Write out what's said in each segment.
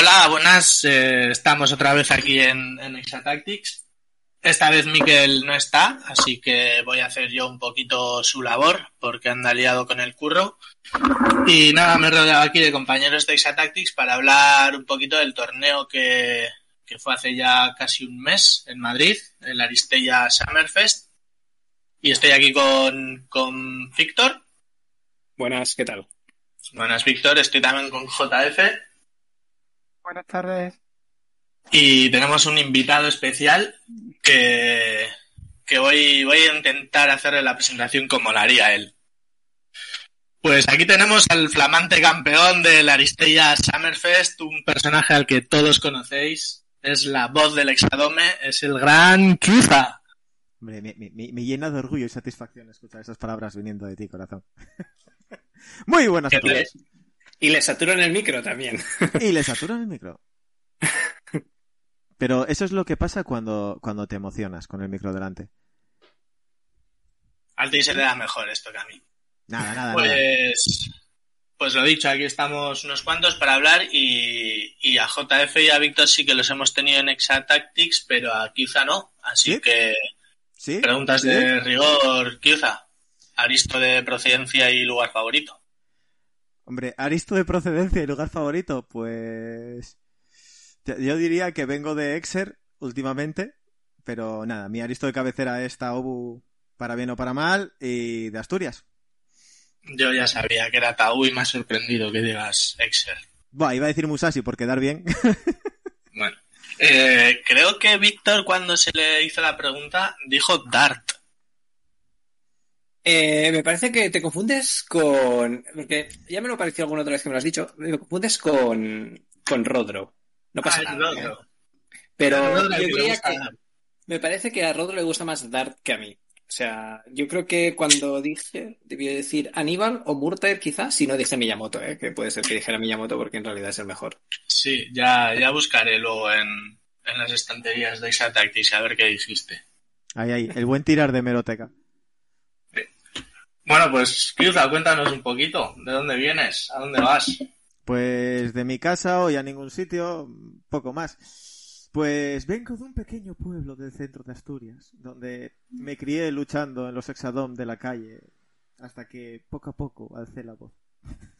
Hola, buenas. Eh, estamos otra vez aquí en, en Exatactics. Esta vez Miquel no está, así que voy a hacer yo un poquito su labor, porque anda liado con el curro. Y nada, me he rodeado aquí de compañeros de Exatactics para hablar un poquito del torneo que, que fue hace ya casi un mes en Madrid, el Aristella Summerfest. Y estoy aquí con, con Víctor. Buenas, ¿qué tal? Buenas, Víctor. Estoy también con JF. Buenas tardes. Y tenemos un invitado especial que, que voy, voy a intentar hacerle la presentación como la haría él. Pues aquí tenemos al flamante campeón del Aristella Summerfest, un personaje al que todos conocéis. Es la voz del Exadome, es el gran Kiza. Hombre, me, me, me, llena de orgullo y satisfacción escuchar esas palabras viniendo de ti, corazón. Muy buenas a todos. Y le saturan el micro también. y le saturan el micro. Pero eso es lo que pasa cuando, cuando te emocionas con el micro delante. Al ti se le da mejor esto que a mí. Nada, nada. Pues, nada. pues lo dicho, aquí estamos unos cuantos para hablar y, y, a JF y a Víctor sí que los hemos tenido en Exatactics, pero a Kiuza no. Así ¿Sí? que ¿Sí? preguntas ¿Sí? de rigor, Kiuza. Aristo de procedencia y lugar favorito. Hombre, Aristo de procedencia y lugar favorito, pues... Yo diría que vengo de Exer últimamente, pero nada, mi Aristo de cabecera es Taobu para bien o para mal y de Asturias. Yo ya sabía que era Tau y me ha sorprendido que digas Excel. Buah, iba a decir Musashi por quedar bien. bueno, eh, creo que Víctor cuando se le hizo la pregunta dijo Dart. Eh, me parece que te confundes con. Porque ya me lo pareció alguna otra vez que me lo has dicho. Me confundes con. con Rodro. No pasa Ah, nada. Rodro. ¿eh? Pero yo diría que. Me parece que a Rodro le gusta más Dart que a mí. O sea, yo creo que cuando dije, debía decir Aníbal o Murtair quizás, si no dije Miyamoto, ¿eh? que puede ser que dijera Miyamoto porque en realidad es el mejor. Sí, ya, ya buscaré luego en, en las estanterías de Exatactics a ver qué dijiste. Ahí, ahí, el buen tirar de meroteca. Bueno, pues Kiuza, cuéntanos un poquito. ¿De dónde vienes? ¿A dónde vas? Pues de mi casa hoy a ningún sitio, poco más. Pues vengo de un pequeño pueblo del centro de Asturias, donde me crié luchando en los exadom de la calle, hasta que poco a poco alcé la voz.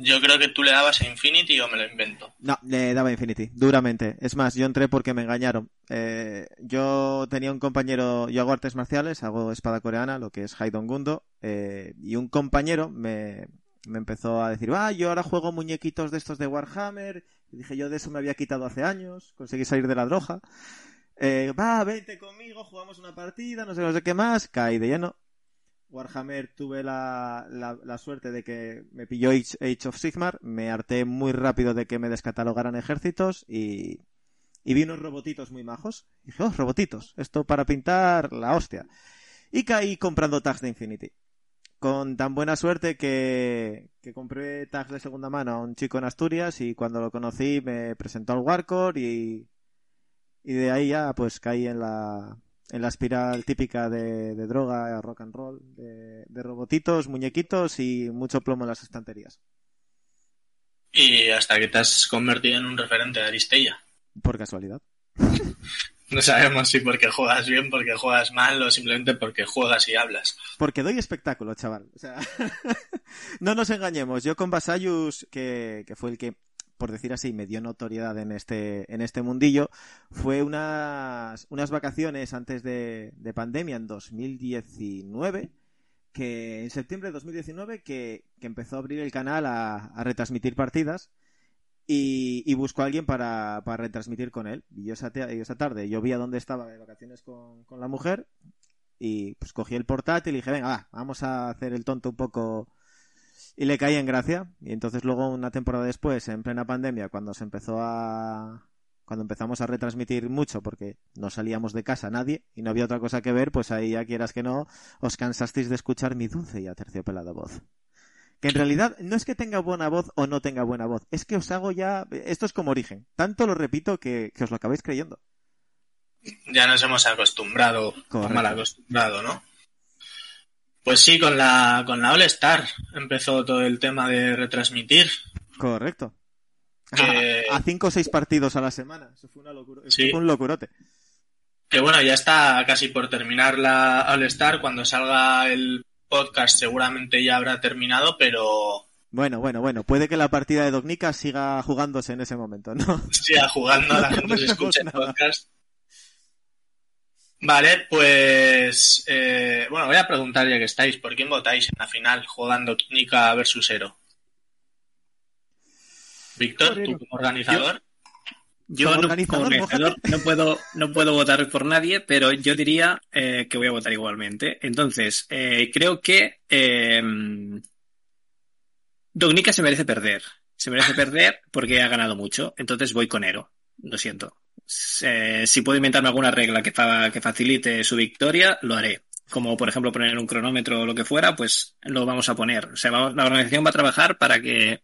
Yo creo que tú le dabas a Infinity o me lo invento. No, le daba Infinity, duramente. Es más, yo entré porque me engañaron. Eh, yo tenía un compañero, yo hago artes marciales, hago espada coreana, lo que es Haidon Gundo, eh, y un compañero me, me empezó a decir, ah, yo ahora juego muñequitos de estos de Warhammer, dije, yo de eso me había quitado hace años, conseguí salir de la droga. Eh, va, vente conmigo, jugamos una partida, no sé, no sé qué más, caí de lleno. Warhammer tuve la, la, la, suerte de que me pilló Age, of Sigmar, me harté muy rápido de que me descatalogaran ejércitos y, y vi unos robotitos muy majos. Y dije, oh, robotitos, esto para pintar la hostia. Y caí comprando tags de Infinity. Con tan buena suerte que, que compré tags de segunda mano a un chico en Asturias y cuando lo conocí me presentó al Warcore y, y de ahí ya pues caí en la, en la espiral típica de, de droga, rock and roll, de, de, robotitos, muñequitos y mucho plomo en las estanterías. Y hasta que te has convertido en un referente de Aristella. Por casualidad. No sabemos si porque juegas bien, porque juegas mal o simplemente porque juegas y hablas. Porque doy espectáculo, chaval. O sea, no nos engañemos. Yo con Basayus, que, que fue el que por decir así, me dio notoriedad en este, en este mundillo, fue unas, unas vacaciones antes de, de pandemia, en 2019, que en septiembre de 2019, que, empezó a abrir el canal a, retransmitir partidas y, y, buscó a alguien para, para retransmitir con él. Y yo esa, esa tarde yo vi a dónde estaba de vacaciones con, con la mujer y pues cogí el portátil y dije, venga, va, vamos a hacer el tonto un poco Y le caí en gracia. Y entonces luego una temporada después, en plena pandemia, cuando se empezó a... Cuando empezamos a retransmitir mucho porque no salíamos de casa nadie y no había otra cosa que ver, pues ahí ya quieras que no, os cansasteis de escuchar mi dulce y aterciopelada voz. Que en realidad no es que tenga buena voz o no tenga buena voz, es que os hago ya... Esto es como origen. Tanto lo repito que, que os lo acabáis creyendo. Ya nos hemos acostumbrado, mal acostumbrado, ¿no? Pues sí, con la, con la All Star empezó todo el tema de retransmitir. Correcto. Que- A, a cinco o seis partidos a la semana. Eso fue, una locura, eso Sí. fue un locurote. Que bueno, ya está casi por terminar la All Star. Cuando salga el podcast seguramente ya habrá terminado, pero Bueno, bueno, bueno. Puede que la partida de Dognica siga jugándose en ese momento, ¿no? siga jugando, No la gente se escucha el podcast. Vale, pues eh, bueno, voy a preguntar ya que estáis, ¿por quién votáis en la final jugando Nica versus Ero? Víctor, tú como organizador. Yo Como no, organizador, como organizador no puedo, no puedo votar por nadie, pero yo diría eh, que voy a votar igualmente. Entonces, eh, creo que eh, Dognica se merece perder. Se merece perder porque ha ganado mucho. Entonces voy con Ero. Lo siento. Si puedo inventarme alguna regla que facilite su victoria, lo haré. Como por ejemplo poner un cronómetro o lo que fuera, pues lo vamos a poner. O sea, vamos- la organización va a trabajar para que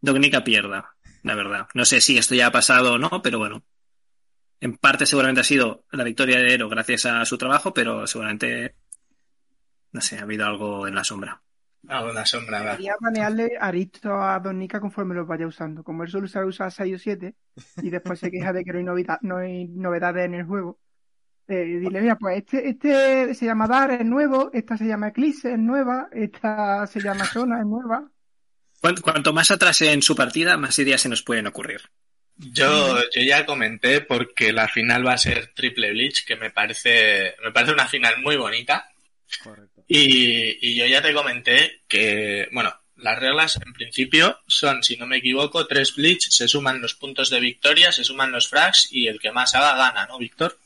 Dognica pierda, la verdad. No sé si esto ya ha pasado o no, pero bueno. En parte seguramente ha sido la victoria de Ero gracias a su trabajo, pero seguramente, no sé, ha habido algo en la sombra. Ah, la sombra. Quería planearle aristos a Donica conforme los vaya usando. Como él solo sabe usar 6 o 7 y después se queja de que no hay, novida- no hay novedades en el juego, eh, dile, mira, pues este, este se llama Dar, es nuevo, esta se llama Eclipse, es nueva, esta se llama Sona, es nueva. Cuanto, cuanto más atrase en su partida, más ideas se nos pueden ocurrir. Yo, yo ya comenté porque la final va a ser Triple Bleach, que me parece, me parece una final muy bonita. Correcto. Y, y yo ya te comenté que, bueno, las reglas en principio son, si no me equivoco, tres Bleach, se suman los puntos de victoria, se suman los frags y el que más haga gana, ¿no, Víctor?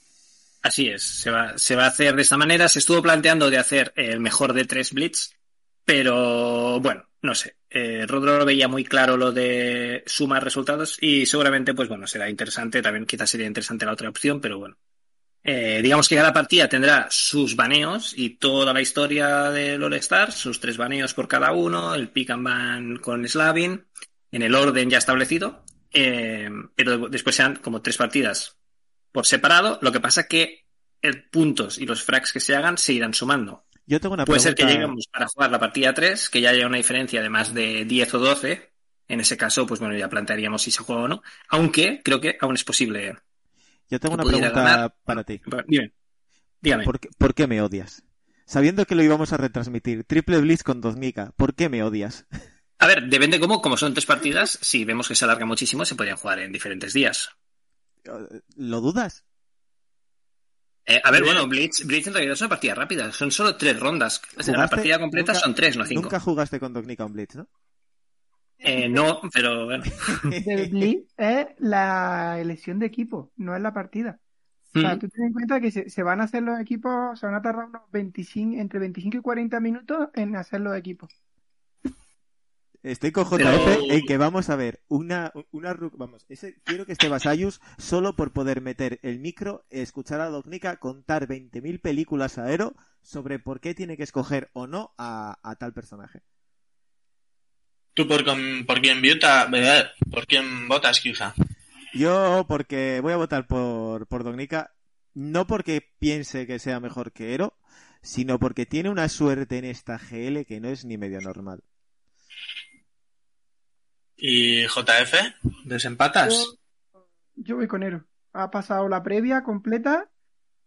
Así es, se va, se va a hacer de esta manera. Se estuvo planteando de hacer el mejor de tres Blitz, pero bueno, no sé. Eh, Rodro veía muy claro lo de sumar resultados y seguramente, pues bueno, será interesante. También quizás sería interesante la otra opción, pero bueno. Eh, digamos que cada partida tendrá sus baneos y toda la historia del All-Star, sus tres baneos por cada uno, el pick and ban con Slavin, en el orden ya establecido, eh, pero después sean como tres partidas por separado. Lo que pasa que el puntos y los frags que se hagan se irán sumando. Yo tengo una Puede ser que lleguemos para jugar la partida 3, que ya haya una diferencia de más de 10 o 12. En ese caso, pues bueno, ya plantearíamos si se juega o no. Aunque creo que aún es posible. Yo tengo una pregunta ganar. para ti. Dime. Dígame. ¿Por qué, por qué me odias? Sabiendo que lo íbamos a retransmitir, Triple Blitz con Doznica, ¿por qué me odias? A ver, depende cómo, como son tres partidas, si vemos que se alarga muchísimo, se podrían jugar en diferentes días. ¿Lo dudas? Eh, a ver, bueno, Blitz, Blitz en realidad es una partida rápida, son solo tres rondas. O sea, la partida completa Nunca- son tres, no cinco. Nunca jugaste con Dognica un Blitz, ¿no? Eh, no, pero bueno. El Blitz es la elección de equipo, no es la partida. O sea, Mm. tú ten en cuenta que se, se van a hacer los equipos, se van a tardar unos 25, entre 25 y 40 minutos en hacer los equipos. Estoy con JF Pero- en que vamos a ver una, una vamos, ese, quiero que esté Basayus solo por poder meter el micro, escuchar a Dognica contar 20.000 películas a Ero sobre por qué tiene que escoger o no a, a tal personaje. ¿Tú por, con- por quién vota, eh, por quién votas, quizá? Yo porque voy a votar por, por Dognica, no porque piense que sea mejor que Ero, sino porque tiene una suerte en esta GL que no es ni medio normal. ¿Y JF? ¿Desempatas? Yo, yo voy con Ero. Ha pasado la previa completa,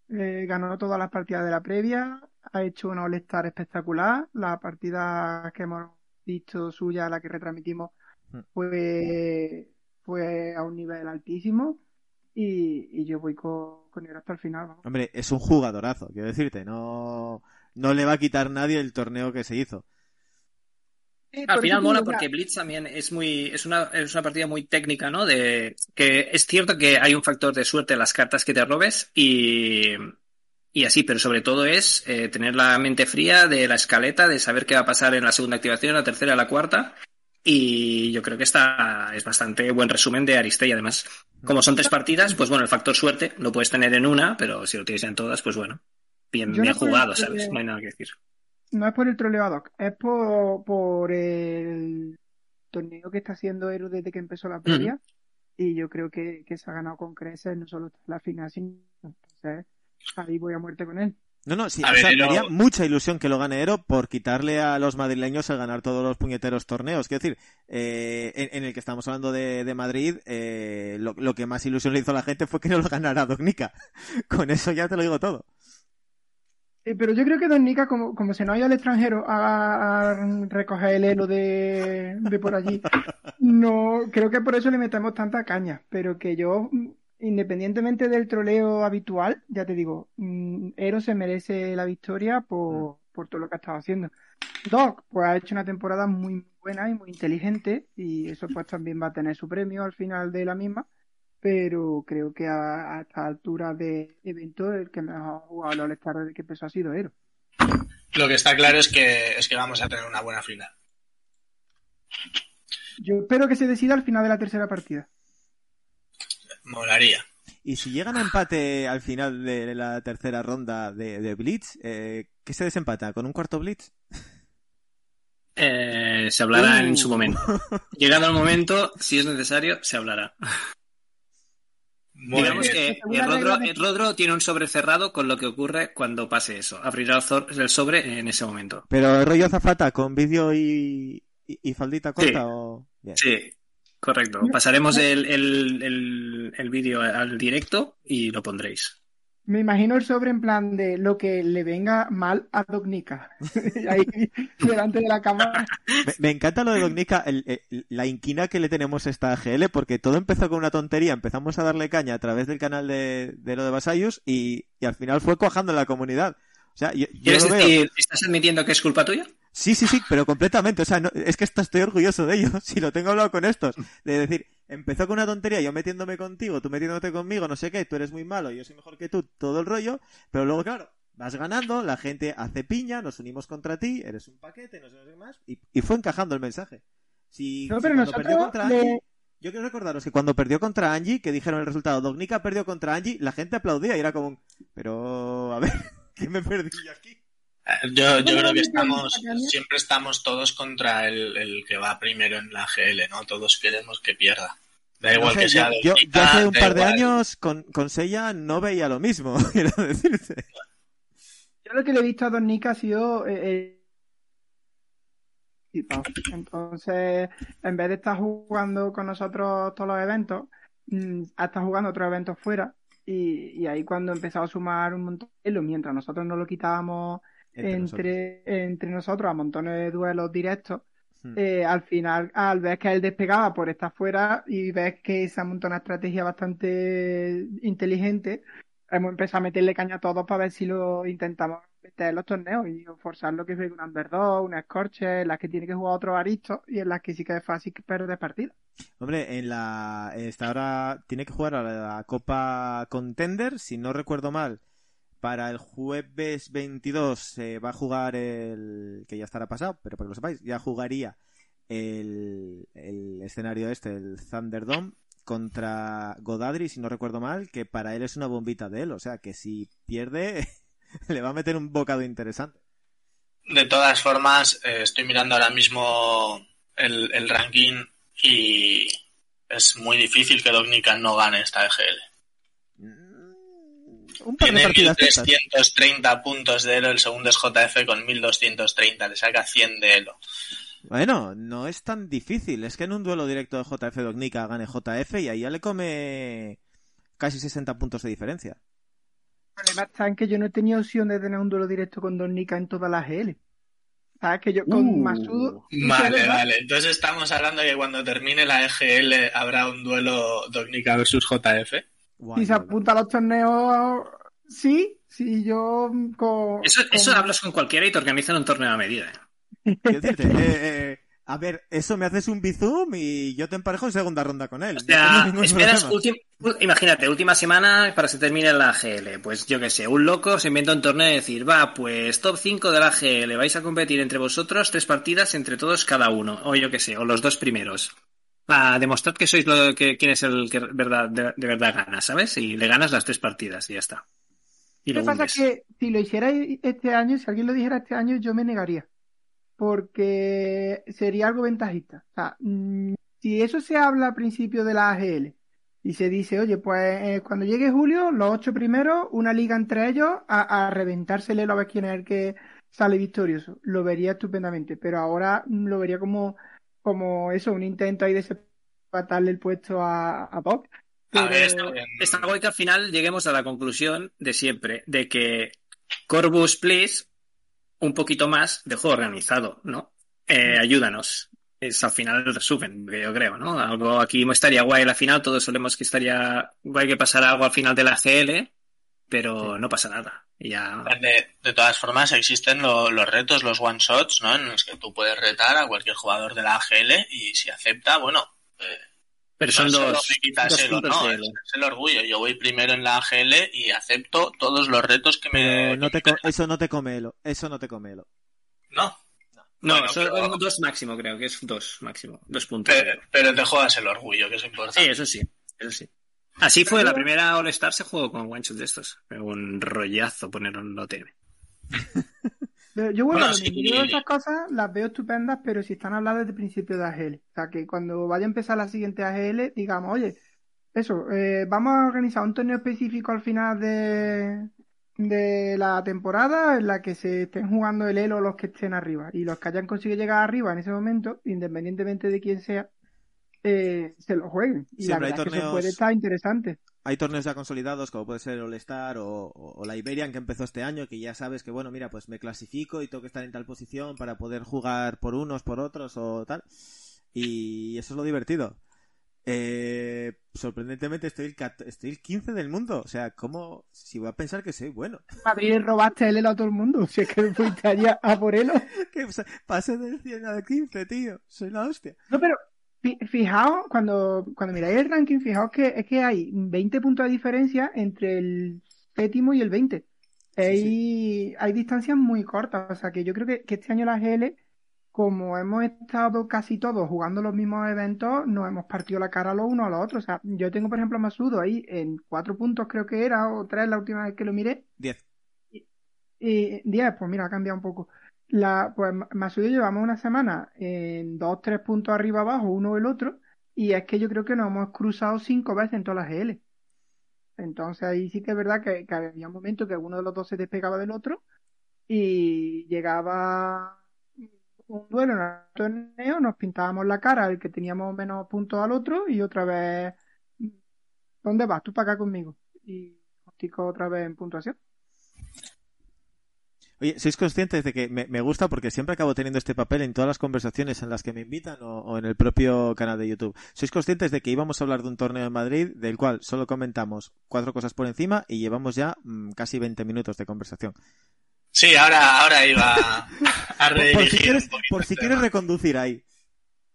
eh, ganó todas las partidas de la previa, ha hecho una All-Star espectacular. La partida que hemos visto suya, la que retransmitimos, Mm. fue, fue a un nivel altísimo. Y, y yo voy con, con Ero hasta el final. vamos. Hombre, es un jugadorazo, quiero decirte, no, no le va a quitar nadie el torneo que se hizo. Eh, Al final mola porque Blitz también es muy es una, es una partida muy técnica, ¿no? De que es cierto que hay un factor de suerte en las cartas que te robes y y así, pero sobre todo es eh, tener la mente fría de la escaleta, de saber qué va a pasar en la segunda activación, la tercera, la cuarta. Y yo creo que esta es bastante buen resumen de Aristey. Además, como son tres partidas, pues bueno, el factor suerte lo puedes tener en una, pero si lo tienes en todas, pues bueno, bien, bien no jugado, ¿sabes? No hay nada que decir. No es por el troleo ad hoc, es por, por el torneo que está haciendo Ero desde que empezó la previa. Y yo creo que, que se ha ganado con creces, no solo la final, sino entonces ahí voy a muerte con él. No, no, sí, A o ver, sea, me haría mucha ilusión que lo gane Ero por quitarle a los madrileños el ganar todos los puñeteros torneos. Quiero decir, eh, en, en el que estamos hablando de, de Madrid, eh, lo, lo que más ilusión le hizo a la gente fue que no lo ganara Dognica. Con eso ya te lo digo todo. Eh, pero yo creo que Don Nica, como, como se nos ha ido al extranjero a, a recoger el elo de, de por allí, no creo que por eso le metemos tanta caña. Pero que yo, independientemente del troleo habitual, ya te digo, mm, Ero se merece la victoria por, por todo lo que ha estado haciendo. Doc, pues ha hecho una temporada muy buena y muy inteligente, y eso pues también va a tener su premio al final de la misma. Pero creo que a, a esta altura de evento el que mejor ha jugado el All-Star desde que empezó ha sido Ero. Lo que está claro es que, es que vamos a tener una buena final. Yo espero que se decida al final de la tercera partida. Molaría. Y si llegan a empate al final de la tercera ronda de, de Blitz, eh, ¿qué se desempata? ¿Con un cuarto Blitz? Eh, se hablará Uh. en su momento. Llegado el momento, si es necesario, se hablará. Muy Digamos bien. que el Rodro, de- el Rodro tiene un sobre cerrado con lo que ocurre cuando pase eso. Abrirá el el sobre en ese momento. Pero rollo zafata con vídeo y, y, y faldita corta o... Bien. Sí, correcto. Pasaremos el, el, el, el vídeo al directo y lo pondréis. Me imagino el sobre en plan de lo que le venga mal a Dognica. Ahí delante de la cámara. Me, me encanta lo de Dognica, el- el- la inquina que le tenemos a esta GL, porque todo empezó con una tontería, empezamos a darle caña a través del canal de, de lo de Basayus y, y al final fue cuajando en la comunidad. O sea, yo, yo ¿Quieres lo veo. decir, estás admitiendo que es culpa tuya? Sí, sí, sí, pero completamente. O sea, no- es que esto estoy orgulloso de ello. Si lo tengo hablado con estos. De decir, empezó con una tontería, yo metiéndome contigo, tú metiéndote conmigo, no sé qué, tú eres muy malo, yo soy mejor que tú, todo el rollo. Pero luego, claro, vas ganando, la gente hace piña, nos unimos contra ti, eres un paquete, no sé qué más. Y, y fue encajando el mensaje. Si, No, si pero cuando perdió contra le- Angie, yo quiero recordaros que cuando perdió contra Angie, que dijeron el resultado, Dognica perdió contra Angie, la gente aplaudía y era como, un, pero, a ver, ¿qué me perdí aquí? Yo, yo creo que estamos, siempre estamos todos contra el, el que va primero en la GL, ¿no? Todos queremos que pierda. Da No igual sé, que sea yo, yo- hace un par de igual. años con, con Seiya no veía lo mismo, quiero decirte. Yo lo que le he visto a Don Nica ha sido. eh, eh, Entonces, en vez de estar jugando con nosotros todos los eventos, mm, ha estado jugando otros eventos fuera. Y, y ahí cuando empezó a sumar un montón de hilos, mientras nosotros no lo quitábamos Entre entre, entre nosotros a montones de duelos directos, Hmm. eh, al final, al ver que él despegaba por estar fuera y ves que se montado una estrategia bastante inteligente, hemos empezado a meterle caña a todos para ver si lo intentamos meter en los torneos y forzar lo que es un underdog, una escorche, en las que tiene que jugar otro aristos y en las que sí que es fácil perder partidas. Hombre, en la esta ahora tiene que jugar a la Copa Contender, si no recuerdo mal. Para el jueves 22 eh, va a jugar el que ya estará pasado, pero para que lo sepáis, ya jugaría el, el escenario este, el Thunderdome contra Godadri, si no recuerdo mal, que para él es una bombita de él, o sea que si pierde le va a meter un bocado interesante. De todas formas, eh, estoy mirando ahora mismo el, el ranking y es muy difícil que Dognica no gane esta EGL. Un par de Tiene partidas de estas. 1330 puntos de Elo, el segundo es JF con 1230, le saca 100 de Elo. Bueno, no es tan difícil. Es que en un duelo directo de JF Dognica gane JF y ahí ya le come casi 60 puntos de diferencia. Está en que yo no he tenido opción de tener un duelo directo con Don Nica en todas las GL. ¿Sabes? Que yo con Uh. Masudo. Vale, vale. Entonces estamos hablando de que cuando termine la EGL habrá un duelo Dognica versus JF. Guay, Si se apunta a los torneos, sí. Si yo con. Eso, eso con- hablas con cualquiera y te organizan un torneo a medida. ¿eh? Decirte, eh, eh, A ver, eso me haces un bizum y yo te emparejo en segunda ronda con él. O sea, esperas imagínate, última semana para que se termine la AGL. Pues yo qué sé, un loco se inventa un torneo y decir, va, pues top 5 de la AGL, vais a competir entre vosotros tres partidas entre todos cada uno, o yo qué sé, o los dos primeros. A demostrar que sois lo que quién es el que verdad, de, verdad gana, ¿sabes? Y le ganas las tres partidas y ya está. Y lo pasa que si lo hiciera este año, si alguien lo dijera este año, yo me negaría porque sería algo ventajista. O sea, mm, si eso se habla al principio de la AGL y se dice, oye, pues eh, cuando llegue julio, los ocho primeros, una liga entre ellos, a, a reventársele a ver quién es el que sale victorioso. Lo vería estupendamente, pero ahora mm, lo vería como, como eso, un intento ahí de separarle el puesto a, a Bob. A ver, está, que al final lleguemos a la conclusión de siempre, de que Corbus Please un poquito más de juego organizado, ¿no? Eh, ayúdanos. Es al final el resumen, yo creo, ¿no? Algo aquí estaría guay la final, todos solemos que estaría guay que pasara algo al final de la CL, pero no pasa nada. Ya... De, todas formas, existen los retos, los one shots, ¿no? En los que tú puedes retar a cualquier jugador de la AGL y si acepta, bueno, eh, pero son dos, no, es, el orgullo. Yo voy primero en la AGL y acepto todos los retos que me. No te, eso no te come eso no te come No. No, son dos máximo, creo que es dos máximo, dos puntos. Pero, te juegas el orgullo, que es importante. Sí, eso sí, eso sí. Así fue, la primera All Star se jugó con one shot de estos. Un rollazo poner un OTM. Yo, bueno, esas cosas las veo estupendas, pero si están habladas desde el principio de AGL. O sea, que cuando vaya a empezar la siguiente AGL, digamos, oye, eso, eh, vamos a organizar un torneo específico al final de, de la temporada en la que se estén jugando el Elo los que estén arriba. Y los que hayan conseguido llegar arriba en ese momento, independientemente de quién sea, eh, se lo jueguen. Y la verdad que eso puede estar interesante. Hay torneos ya consolidados como puede ser el All-Star o, la Iberian que empezó este año que ya sabes que bueno mira pues me clasifico y tengo que estar en tal posición para poder jugar por unos por otros o tal. Y eso es lo divertido. Eh, sorprendentemente estoy el, estoy el 15 del mundo. O sea como si voy a pensar que soy bueno. Madrid robaste el a todo el mundo. Si es que fuiste allá a por él que pase del 100 al 15 tío. Soy la hostia. No pero Fijaos, cuando, cuando miráis el ranking, fijaos que es que hay 20 puntos de diferencia entre el séptimo y el 20. Hay, hay distancias muy cortas, o sea que yo creo que, este año la GL, como hemos estado casi todos jugando los mismos eventos, nos hemos partido la cara los unos a los otros. O sea, yo tengo, por ejemplo, a Masudo ahí en cuatro puntos, creo que era, o tres la última vez que lo miré. Diez. Y, diez, pues mira, ha cambiado un poco. La, pues Masudo llevamos una semana en dos, tres puntos arriba abajo, uno el otro, y es que yo creo que nos hemos cruzado cinco veces en todas las GL. Entonces ahí sí que es verdad que, había un momento que uno de los dos se despegaba del otro y llegaba un duelo en el torneo, nos pintábamos la cara el que teníamos menos puntos al otro y otra vez, ¿dónde vas? Tú para acá conmigo. Y otra vez en puntuación. Oye, ¿sois conscientes de que me, gusta porque siempre acabo teniendo este papel en todas las conversaciones en las que me invitan o, en el propio canal de YouTube? ¿Sois conscientes de que íbamos a hablar de un torneo en Madrid del cual solo comentamos cuatro cosas por encima y llevamos ya mm, casi 20 minutos de conversación? Sí, ahora, ahora iba a redirigir. por, si quieres, por si quieres reconducir ahí.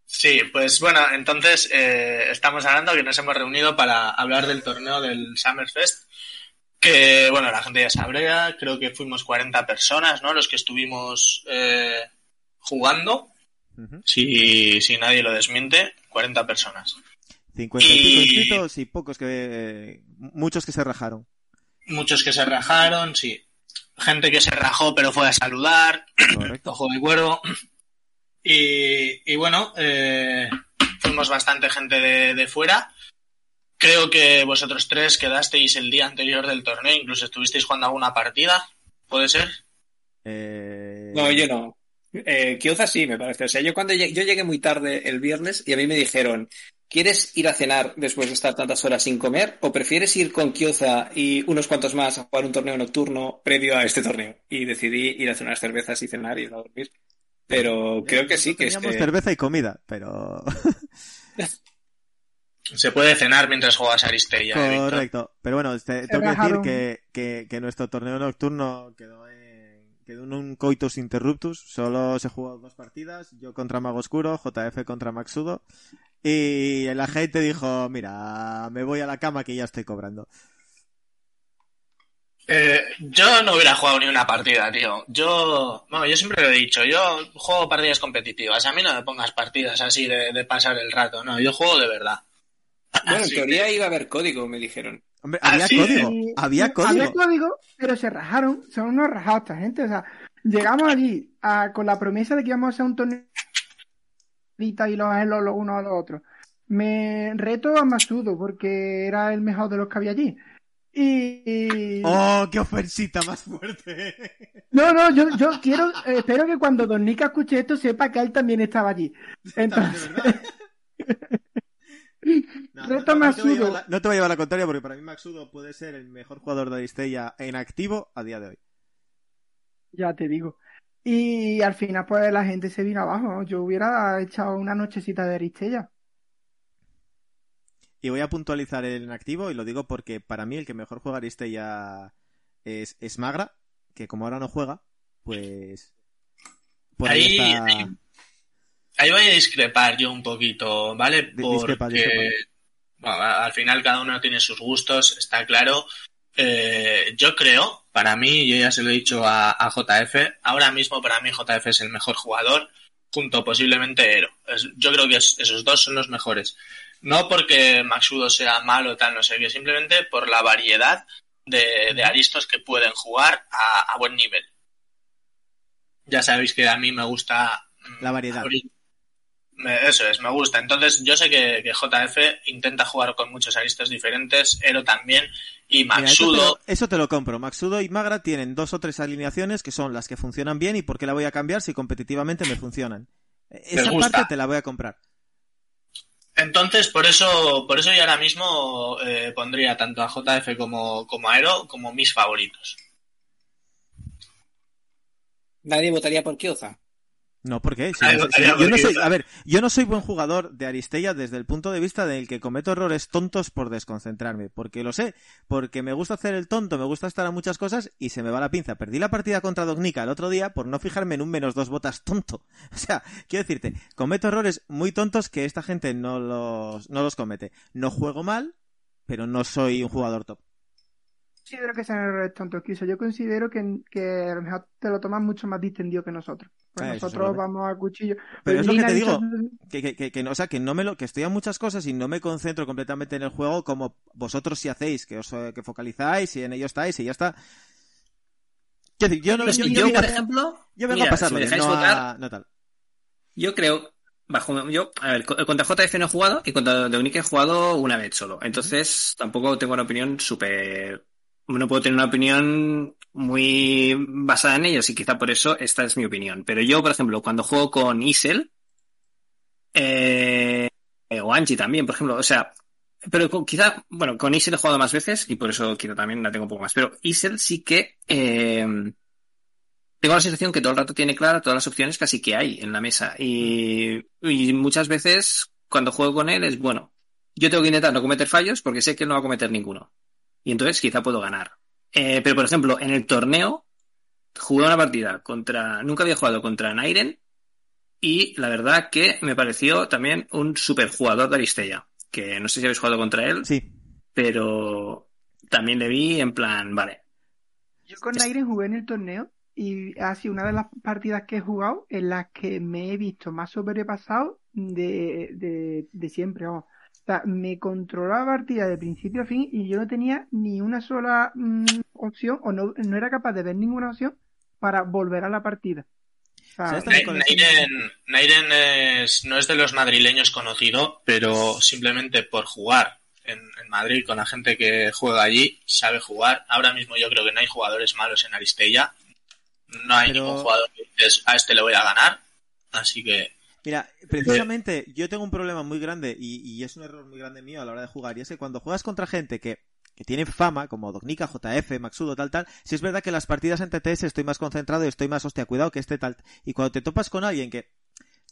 Sí, pues bueno, entonces eh, estamos hablando que nos hemos reunido para hablar del torneo del Summerfest que, bueno, la gente ya sabría, creo que fuimos 40 personas, ¿no? Los que estuvimos eh, jugando. si, nadie lo desmiente, 40 personas. 50 y... inscritos y pocos que. muchos que se rajaron. Muchos que se rajaron, sí. Gente que se rajó pero fue a saludar. Correcto. Ojo de cuervo. Y, y bueno, eh, fuimos bastante gente de, de fuera. Creo que vosotros tres quedasteis el día anterior del torneo, incluso estuvisteis jugando alguna partida, ¿puede ser? Eh... No, yo no. Eh, Kioza sí, me parece. O sea, yo cuando llegué, yo llegué muy tarde el viernes y a mí me dijeron, ¿quieres ir a cenar después de estar tantas horas sin comer o prefieres ir con Kioza y unos cuantos más a jugar un torneo nocturno previo a este torneo? Y decidí ir a hacer unas cervezas y cenar y ir a dormir. Pero creo que sí, que es que... cerveza y comida, pero... Se puede cenar mientras juegas Aristeria. Correcto. Pero bueno, tengo que decir que, que, nuestro torneo nocturno quedó en quedó en un coitus interruptus. Solo se jugó dos partidas. Yo contra Mago Oscuro, JF contra Maxudo. Y la gente dijo, mira, me voy a la cama que ya estoy cobrando. Eh, yo no hubiera jugado ni una partida, tío. Yo, bueno, yo siempre lo he dicho, yo juego partidas competitivas. A mí no me pongas partidas así de, de pasar el rato, no, yo juego de verdad. Bueno, en teoría iba a haber código, me dijeron. Hombre, había código, había código. Había código, pero se rajaron. Son unos rajados esta gente. O sea, llegamos allí a- con la promesa de que íbamos a hacer un torneo y los los, unos a los otros. Me reto a Masudo porque era el mejor de los que había allí. Y, ¡Oh, qué ofensita más fuerte! no, no, yo, yo quiero, eh, espero que cuando Don Nika escuche esto sepa que él también estaba allí. Entonces. No, Reto no, no te voy a Maxudo. llevar la- no te voy a llevar la contraria porque para mí Maxudo puede ser el mejor jugador de Aristella en activo a día de hoy. Ya te digo. Y al final, pues la gente se vino abajo. ¿no? Yo hubiera echado una nochecita de Aristella. Y voy a puntualizar el en activo y lo digo porque para mí el que mejor juega Aristella es, es Magra, que como ahora no juega, pues... Por ahí, Ahí- está... ahí- Ahí voy a discrepar yo un poquito, ¿vale? Porque discrepa, discrepa. bueno, a- al final cada uno tiene sus gustos, está claro. Eh, yo creo, para mí, yo ya se lo he dicho a, a JF, ahora mismo para mí JF es el mejor jugador, junto posiblemente Ero. Es- yo creo que es- esos dos son los mejores. No porque Maxudo sea malo o tal, no sé qué, simplemente por la variedad de, de aristos que pueden jugar a, a buen nivel. Ya sabéis que a mí me gusta mm, La variedad. abrir- Eso es, me gusta. Entonces, yo sé que, que JF intenta jugar con muchos aristos diferentes, Ero también, y Mira, eso, te Maxudo. lo, eso te lo compro. Maxudo y Magra tienen dos o tres alineaciones que son las que funcionan bien y por qué la voy a cambiar si competitivamente me funcionan. Esa parte te la voy a comprar. Entonces, por eso, por eso yo ahora mismo eh, pondría tanto a JF como, como a Ero como mis favoritos. Nadie votaría por Kioza. No, ¿por qué? Si no si no- yo no soy, a ver, yo no soy buen jugador de Aristella desde el punto de vista del que cometo errores tontos por desconcentrarme, porque lo sé, porque me gusta hacer el tonto, me gusta estar a muchas cosas y se me va la pinza. Perdí la partida contra Dognica el otro día por no fijarme en un menos dos botas tonto. O sea, quiero decirte, cometo errores muy tontos que esta gente no los, no los comete. No juego mal, pero no soy un jugador top. Considero que sean errores tontos, Kiso. Yo considero que, que a lo mejor te lo toman mucho más distendido que nosotros. Pues Ah, nosotros vamos a cuchillo. Pero es lo que te digo. Que, que, que, que no, o sea, que no me lo, que estoy a muchas cosas y no me concentro completamente en el juego como vosotros sí hacéis, que os eh, que focalizáis y en ello estáis y ya está. Quiero decir, yo no Pues yo, yo, yo por ejemplo, yo vengo mira, a pasarlo si me bien, dejáis no, votar, a- no tal. yo creo, bajo, yo, a ver, co- contra JF no he jugado y contra Deunique he jugado una vez solo. Entonces, tampoco tengo una opinión súper, no puedo tener una opinión muy basada en ellos y quizá por eso esta es mi opinión. Pero yo, por ejemplo, cuando juego con Isel, eh, o Angie también, por ejemplo, o sea, pero quizá, bueno, con Isel he jugado más veces y por eso quizá también la tengo un poco más. Pero Isel sí que, eh, tengo la sensación que todo el rato tiene clara todas las opciones casi que hay en la mesa. Y, y muchas veces cuando juego con él es bueno. Yo tengo que intentar no cometer fallos porque sé que él no va a cometer ninguno. Y entonces quizá puedo ganar. Eh, pero por ejemplo, en el torneo jugué una partida contra. Nunca había jugado contra Nairen. Y la verdad que me pareció también un super jugador de Aristella. Que no sé si habéis jugado contra él, Sí. pero también le vi en plan, vale, Yo con Nairen jugué en el torneo y ha sido una de las partidas que he jugado en las que me he visto más sobrepasado de, de, de siempre. vamos. O sea, me controló la partida de principio a fin y yo no tenía ni una sola mm, opción o no, no era capaz de ver ninguna opción para volver a la partida. O sea, ¿Sabes también Na- con el- Nairen, Nairen es- no es de los madrileños conocido, pero simplemente por jugar en, en Madrid con la gente que juega allí, sabe jugar. Ahora mismo yo creo que no hay jugadores malos en Aristella. No hay Pero- ningún jugador que dices, a este le voy a ganar. Así que Mira, precisamente yo tengo un problema muy grande y, y es un error muy grande mío a la hora de jugar y es que cuando juegas contra gente que, que tiene fama, como Dognica, JF, Maxudo, tal, tal, si es verdad que las partidas en TTS estoy más concentrado y estoy más, hostia, cuidado que este tal. Y cuando te topas con alguien que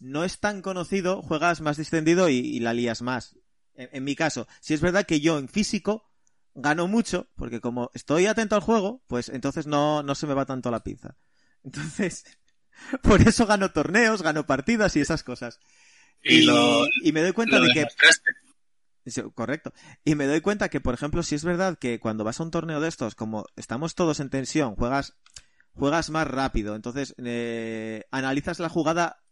no es tan conocido, juegas más distendido y, y la lías más. En, en mi caso, si es verdad que yo en físico gano mucho, porque como estoy atento al juego, pues entonces no, no se me va tanto la pinza. Entonces, por eso gano torneos, gano partidas y esas cosas. Y, Y, lo, y me doy cuenta de que. Sí, Correcto. Y me doy cuenta que, por ejemplo, si es verdad que cuando vas a un torneo de estos, como estamos todos en tensión, juegas, juegas más rápido. Entonces, eh, analizas la jugada,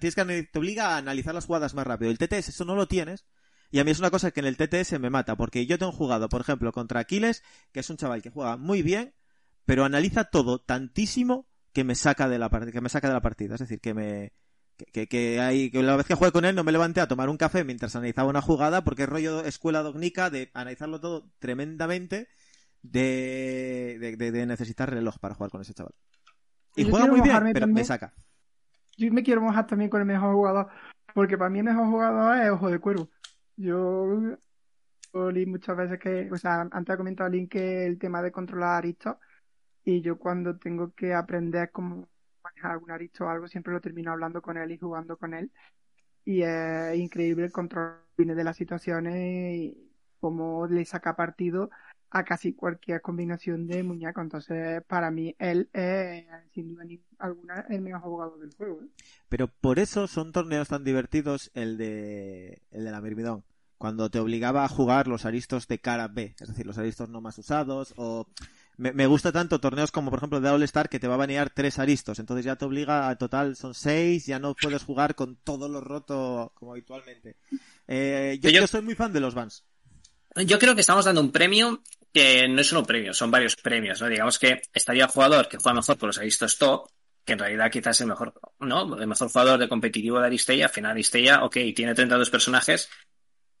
tienes que, te obliga a analizar las jugadas más rápido. El TTS eso no lo tienes. Y a mí es una cosa que en el TTS me mata, porque yo tengo jugado, por ejemplo, contra Aquiles, que es un chaval que juega muy bien, pero analiza todo tantísimo que me saca de la partida, que me saca de la partida. Es decir, que me, que, que, hay, que la vez que jugué con él no me levanté a tomar un café mientras analizaba una jugada porque es rollo escuela dognica de analizarlo todo tremendamente de, de, de- de necesitar reloj para jugar con ese chaval. Y Yo juega muy bien, pero me saca. Yo me quiero mojar también con el mejor jugador, porque para mí el mejor jugador es Ojo de Cuervo. Yo yo leí muchas veces que, o sea, antes ha comentado Link que el tema de controlar aristos, y yo cuando tengo que aprender cómo manejar algún aristo o algo, siempre lo termino hablando con él y jugando con él. Y es increíble el control de las situaciones y cómo le saca partido a casi cualquier combinación de muñecos. Entonces, para mí, él es, sin duda alguna, el mejor jugador del juego. ¿eh? Pero por eso son torneos tan divertidos el de, el de la Mirmidón. Cuando te obligaba a jugar los aristos de cara B, es decir, los aristos no más usados, o me, me gusta tanto torneos como por ejemplo de All Star que te va a banear tres aristos, entonces ya te obliga a total son seis, ya no puedes jugar con todo lo roto como habitualmente. Eh, yo, Yo- yo soy muy fan de los bans. Yo creo que estamos dando un premio que no es solo un premio, son varios premios, ¿no? Digamos que estaría el jugador que juega mejor con los aristos top, que en realidad quizás es el mejor, ¿no? El mejor jugador de competitivo de Aristella, al final Aristella, ok, tiene 32 personajes,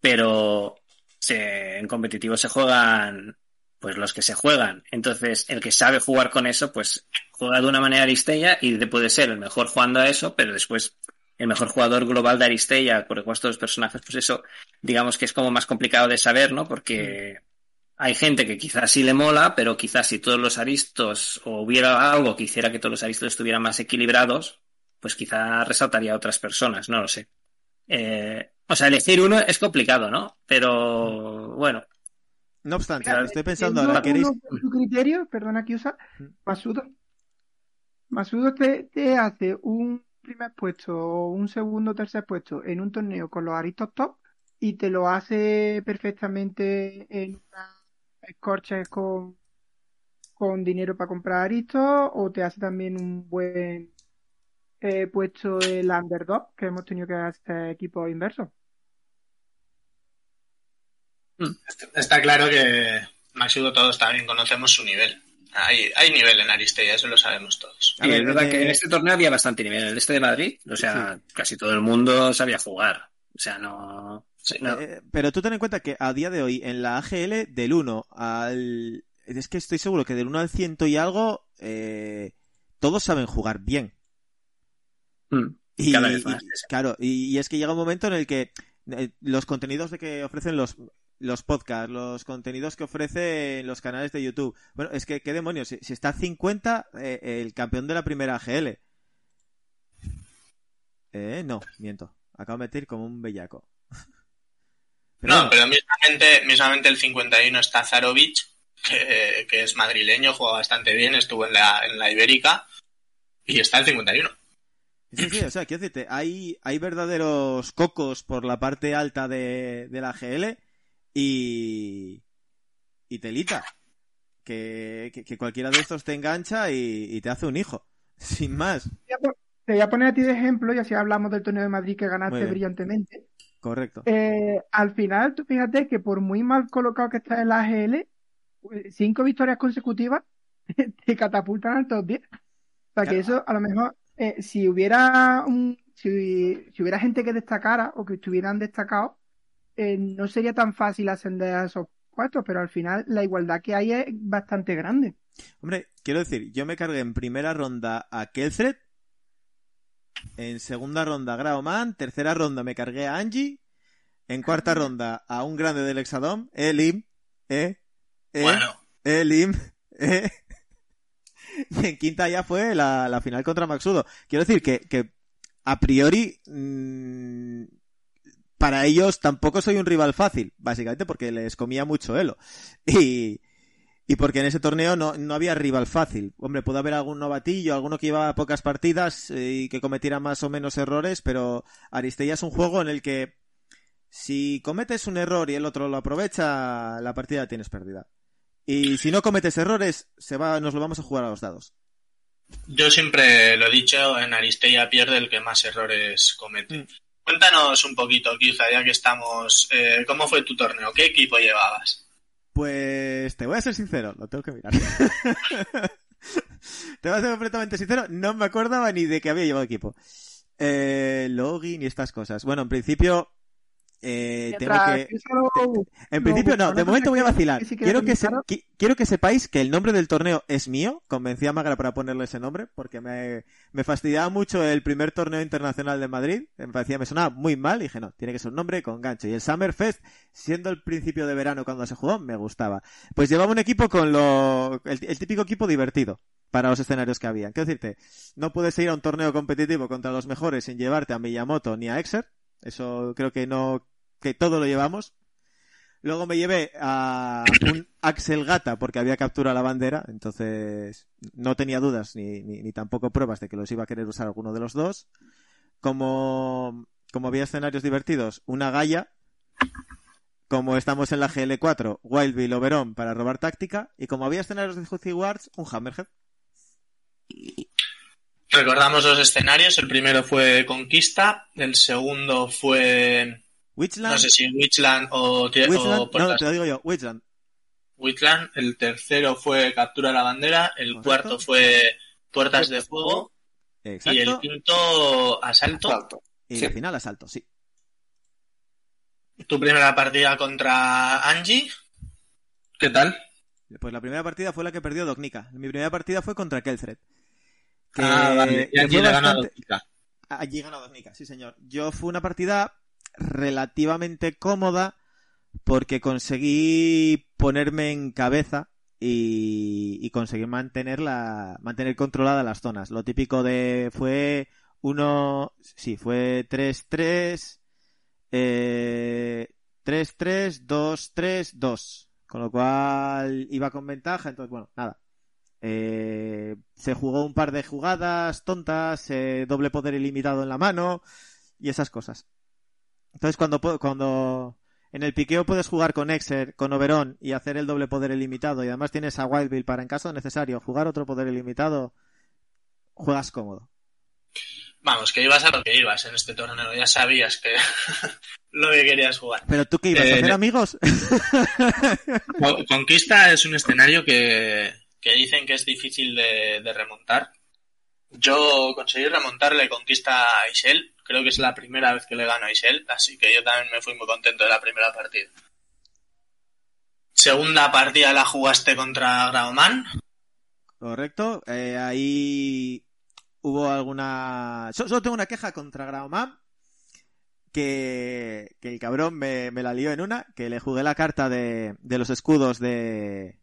pero se- en competitivo se juegan pues los que se juegan. Entonces, el que sabe jugar con eso, pues juega de una manera Aristella y de- puede ser el mejor jugando a eso, pero después el mejor jugador global de Aristella, por el resto de los personajes, pues eso, digamos que es como más complicado de saber, ¿no? Porque hay gente que quizás sí le mola, pero quizás si todos los aristos o hubiera algo que hiciera que todos los aristos estuvieran más equilibrados, pues quizá resaltaría a otras personas, no lo sé. Eh, o sea, elegir uno es complicado, ¿no? Pero bueno, No obstante, Claro, estoy pensando ahora, ¿queréis? tu criterio, perdona que usa. Masudo. Masudo te, te hace un primer puesto o un segundo o tercer puesto en un torneo con los aristos top y te lo hace perfectamente en una escorches con, con dinero para comprar aristos o te hace también un buen eh, puesto el underdog que hemos tenido que hacer equipos inversos. Está claro que Maxudo todos también conocemos su nivel. Hay, hay nivel en Aristella, eso lo sabemos todos. A Sí, ver, es verdad eh, que en este torneo había bastante nivel. En el este de Madrid, o sea, casi todo el mundo sabía jugar. O sea, no. no. Eh, pero tú ten en cuenta que a día de hoy en la AGL del 1 al... Es que estoy seguro que del 1 al 100 y algo eh, todos saben jugar bien. Mm, Y, cada vez y- más. claro, y, y es que llega un momento en el que eh, los contenidos de que ofrecen los, los podcasts, los contenidos que ofrecen los canales de YouTube. Bueno, es que, ¿qué demonios? Si, si está a 50, eh, el campeón de la primera AGL. Eh, no, miento. Acabo de meter como un bellaco. Pero no, bueno, pero mismamente, mismamente el 51 está Zarovic, que, que es madrileño, juega bastante bien, estuvo en la, en la Ibérica y está el 51. Sí, sí, o sea, quiero decirte, hay, hay verdaderos cocos por la parte alta de, de la GL y, y telita. Que, que, que cualquiera de estos te engancha y, y te hace un hijo. Sin más. Te voy a poner a ti de ejemplo y así hablamos del torneo de Madrid que ganaste brillantemente. Correcto. Eh, al final, tú fíjate que por muy mal colocado que estás en la AGL, cinco victorias consecutivas te catapultan al top 10. O sea que eso, a lo mejor, eh, si hubiera un, si, si hubiera gente que destacara o que estuvieran destacados, eh, no sería tan fácil ascender a esos puestos, pero al final la igualdad que hay es bastante grande. Hombre, quiero decir, yo me cargué en primera ronda a Kelthred, en segunda ronda a Graoman, tercera ronda me cargué a Angie, en cuarta ronda a un grande del Exadom, Elim, eh, eh, Bueno, Elim, eh. Y en quinta ya fue la, la final contra Maxudo. Quiero decir que, que a priori, mm, para ellos tampoco soy un rival fácil, básicamente porque les comía mucho elo. Y, Y porque en ese torneo no, no había rival fácil. Hombre, puede haber algún novatillo, alguno que iba a pocas partidas eh, y que cometiera más o menos errores, pero Aristella es un juego en el que si cometes un error y el otro lo aprovecha, la partida la tienes perdida. Y si no cometes errores, se va, nos lo vamos a jugar a los dados. Yo siempre lo he dicho, en Aristella pierde el que más errores comete. Mm. Cuéntanos un poquito, quizá, ya que estamos. eh, ¿Cómo fue tu torneo? ¿Qué equipo llevabas? Pues te voy a ser sincero, lo tengo que mirar. te voy a ser completamente sincero, no me acordaba ni de que había llevado equipo. Eh, login y estas cosas. Bueno, en principio eh, tengo que... En lo principio no, de momento voy a vacilar. Quiero que, se- quiero que sepáis que el nombre del torneo es mío. Convencí a Magra para ponerle ese nombre porque me, me fastidiaba mucho el primer torneo internacional de Madrid. Me parecía, me sonaba muy mal y dije no, tiene que ser un nombre con gancho. Y el Summerfest, siendo el principio de verano cuando se jugó, me gustaba. Pues llevaba un equipo con lo, el, el típico equipo divertido para los escenarios que había. Quiero decirte, no puedes ir a un torneo competitivo contra los mejores sin llevarte a Miyamoto ni a Exer. Eso creo que no, que todo lo llevamos. Luego me llevé a un Axel Gata porque había captura la bandera, entonces no tenía dudas ni, ni, tampoco pruebas de que los iba a querer usar alguno de los dos. Como, como había escenarios divertidos, una Gaia. Como estamos en la GL4, Wild Bill Oberon para robar táctica. Y como había escenarios de Juicy Wars, un Hammerhead. Recordamos los escenarios. El primero fue Conquista, el segundo fue. Witchland. No sé si Witchland o, tie- Witchland, o no, te lo digo yo, Witchland. Witchland. El tercero fue Captura la Bandera. El Correcto. cuarto fue Puertas de Fuego. Exacto. Y el quinto, Asalto. Asalto. Y Sí. al final asalto, sí. Tu primera partida contra Angie. ¿Qué tal? Pues la primera partida fue la que perdió Dognica. Mi primera partida fue contra Kelthred. Que, ah, vale. Y fue le ganado bastante- Kika. Allí ganó Dognica, sí señor. Yo fue una partida relativamente cómoda porque conseguí ponerme en cabeza y, y conseguir mantener la, mantener controlada las zonas. Lo típico de fue uno, sí, fue 3-3, eh, 3-3, 2-3, 2. Con lo cual iba con ventaja, entonces bueno, nada. Eh, se jugó un par de jugadas tontas, eh, doble poder ilimitado en la mano y esas cosas. Entonces cuando, cuando en el piqueo puedes jugar con Exer, con Oberon y hacer el doble poder ilimitado y además tienes a Wild Bill para en caso necesario jugar otro poder ilimitado, juegas cómodo. Vamos, que ibas a lo que ibas en este torneo. Ya sabías que lo que querías jugar. Pero tú qué ibas a Eh, hacer amigos? Co- Conquista es un escenario que, que dicen que es difícil de, de remontar. Yo conseguí remontarle Conquista a Isel. Creo que es la primera vez que le gano a Isel, así que yo también me fui muy contento de la primera partida. Segunda partida la jugaste contra Graoman. Correcto. Eh, ahí hubo alguna... So- Solo tengo una queja contra Graumam. Que, que el cabrón me, me la lió en una. Que le jugué la carta de, de los escudos de,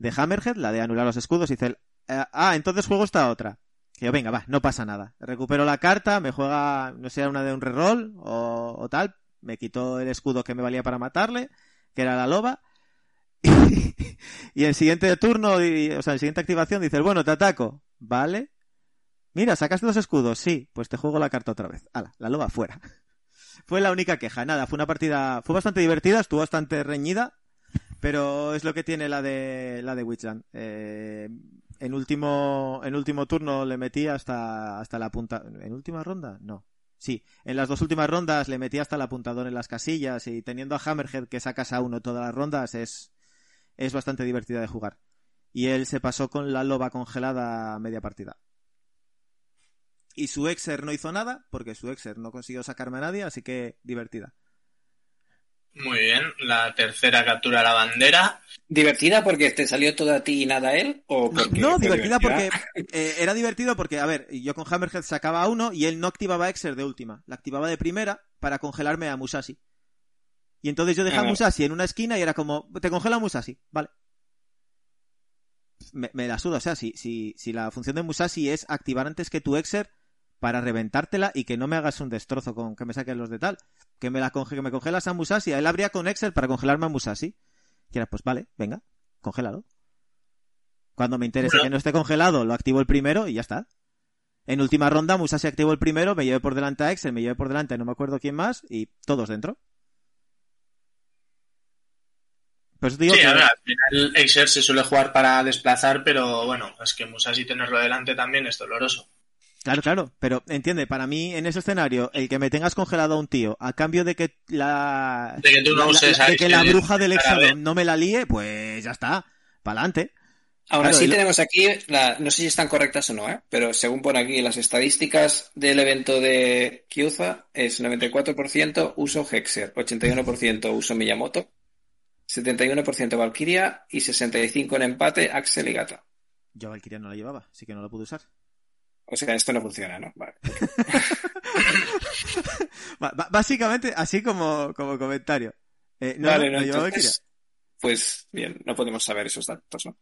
de Hammerhead, la de anular los escudos. Y dice, el, eh, ah, entonces juego esta otra. Que yo, venga, va, no pasa nada. Recupero la carta, me juega, no sé, una de un reroll o, o tal. Me quitó el escudo que me valía para matarle, que era la loba. y en siguiente turno, y- o sea, en siguiente activación dices, bueno, te ataco. Vale. Mira, sacaste dos escudos. Sí, pues te juego la carta otra vez. Ala, la loba fuera. fue la única queja. Nada, fue una partida, fue bastante divertida, estuvo bastante reñida. Pero es lo que tiene la de la de Witchland. Eh, en último en último turno le metí hasta hasta la punta. ¿En última ronda? No. Sí, en las dos últimas rondas le metí hasta el apuntador en las casillas y teniendo a Hammerhead que sacas a uno todas las rondas es es bastante divertida de jugar. Y él se pasó con la loba congelada media partida. Y su exer no hizo nada, porque su exer no consiguió sacarme a nadie, así que divertida. Muy bien. La tercera captura la bandera. ¿Divertida porque te salió todo a ti y nada a él? ¿O No, porque no, fue divertida porque eh, era divertido porque, a ver, yo con Hammerhead sacaba a uno y él no activaba Exer de última. La activaba de primera para congelarme a Musashi. Y entonces yo dejaba a Ah. Musashi en una esquina y era como, te congela Musashi, vale. Me, me la suda, o sea, si, si, si la función de Musashi es activar antes que tu Exer para reventártela y que no me hagas un destrozo con que me saquen los de tal, que me la conge- que me congelas a Musashi, él habría con Exer para congelarme a Musashi. Y era, pues vale, venga, congélalo. Cuando me interese que no esté congelado, lo activo el primero y ya está. En última ronda, Musashi activó el primero, me llevé por delante a Excel, me llevé por delante, no me acuerdo quién más, y todos dentro. Pues digo sí, que... al final Excel se suele jugar para desplazar, pero bueno, es que Musashi tenerlo delante también es doloroso. Claro, claro, pero entiende, para mí en ese escenario, el que me tengas congelado a un tío a cambio de que la. De que tú no uses la, de que la bruja del Exodon no me la líe, pues ya está, para adelante. Ahora sí tenemos aquí, la, no sé si están correctas o no, ¿eh? pero según pone aquí las estadísticas del evento de Kyuza, es 94% uso Hexer, 81% uso Miyamoto, 71% Valkyria y 65% en empate Axel y Gata. Yo Valkyria no la llevaba, así que no la pude usar. O sea, esto no funciona, ¿no? Vale. Básicamente, así como, como comentario. Eh, no, vale, no, pues bien, no podemos saber esos datos, ¿no?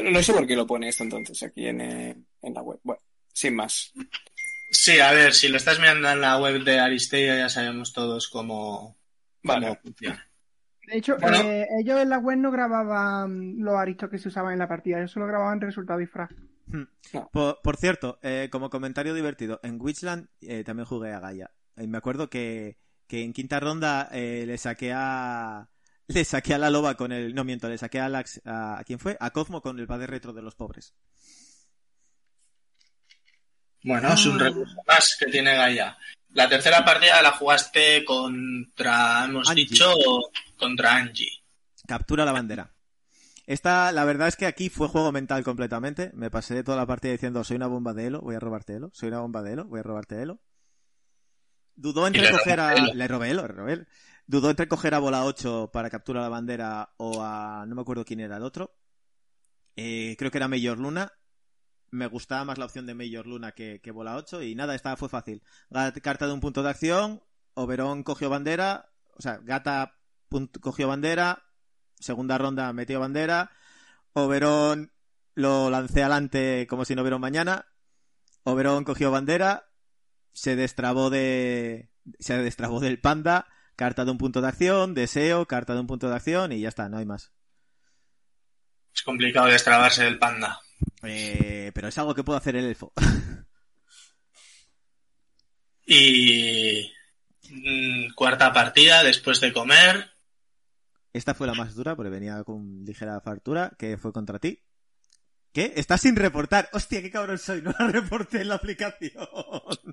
No sé por qué lo pone esto entonces aquí en, eh, en la web. Bueno, sin más. Sí, a ver, si lo estás mirando en la web de Aristeia ya sabemos todos cómo, vale. funciona. De hecho, eh, ellos en la web no grababan los aristos que se usaban en la partida, ellos solo grababan resultado y frag. Hmm. Por, cierto, eh, como comentario divertido, en Witchland eh, también jugué a Gaia. Y me acuerdo que, que en quinta ronda eh, le saqué a. Le saqué a la loba con el. No miento, le saqué a, a, quién fue? A Cosmo con el padre retro de los pobres. Bueno, es un recurso más que tiene Gaia. La tercera partida la jugaste contra, hemos dicho, contra Angie. Captura la bandera. Esta, la verdad es que aquí fue juego mental completamente. Me pasé toda la partida diciendo, soy una bomba de Elo, voy a robarte Elo. Soy una bomba de Elo, voy a robarte Elo. Dudó entre coger a... Le robé Elo, le robé Dudó entre coger a bola 8 para capturar la bandera o a... No me acuerdo quién era el otro. Eh, creo que era Mayor Luna. Me gustaba más la opción de Mayor Luna que, que bola 8 y nada, esta fue fácil. Carta de un punto de acción, Oberón cogió bandera, o sea, Gata cogió bandera, segunda ronda metió bandera. Oberón lo lancé adelante como si no hubiera mañana. Oberón cogió bandera. Se destrabó de. Se destrabó del panda. Carta de un punto de acción. Deseo. Carta de un punto de acción. Y ya está, no hay más. Es complicado destrabarse del panda. Eh, pero es algo que puede hacer el elfo. y. Mm, cuarta partida después de comer. Esta fue la más dura porque venía con ligera fartura, que fue contra ti. ¿Qué? Estás sin reportar. Hostia, qué cabrón soy. No la reporté en la aplicación.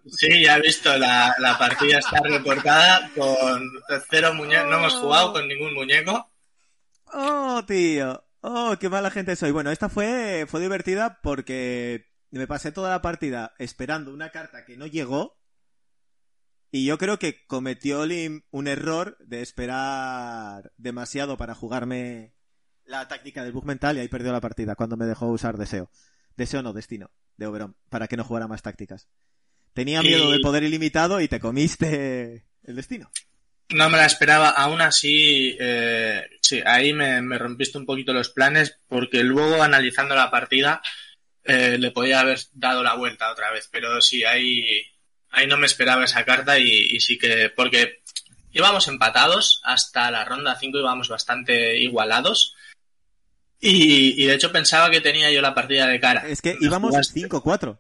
Sí, ya he visto. La, partida está reportada con cero muñecos. No hemos jugado con ningún muñeco. Oh, tío. Oh, qué mala gente soy. Bueno, esta fue, fue divertida porque me pasé toda la partida esperando una carta que no llegó y yo creo que cometió Lim un error de esperar demasiado para jugarme la táctica del bug mental y ahí perdió la partida cuando me dejó usar deseo. Deseo no, destino, de Oberon, para que no jugara más tácticas. Tenía miedo del poder ilimitado y te comiste el destino. No me la esperaba, aún así, eh, sí, ahí me, rompiste un poquito los planes porque luego analizando la partida eh, le podía haber dado la vuelta otra vez, pero sí, ahí ahí no me esperaba esa carta y, sí que, porque íbamos empatados hasta la ronda 5, íbamos bastante igualados. Y, de hecho pensaba que tenía yo la partida de cara. Es que íbamos 5-4.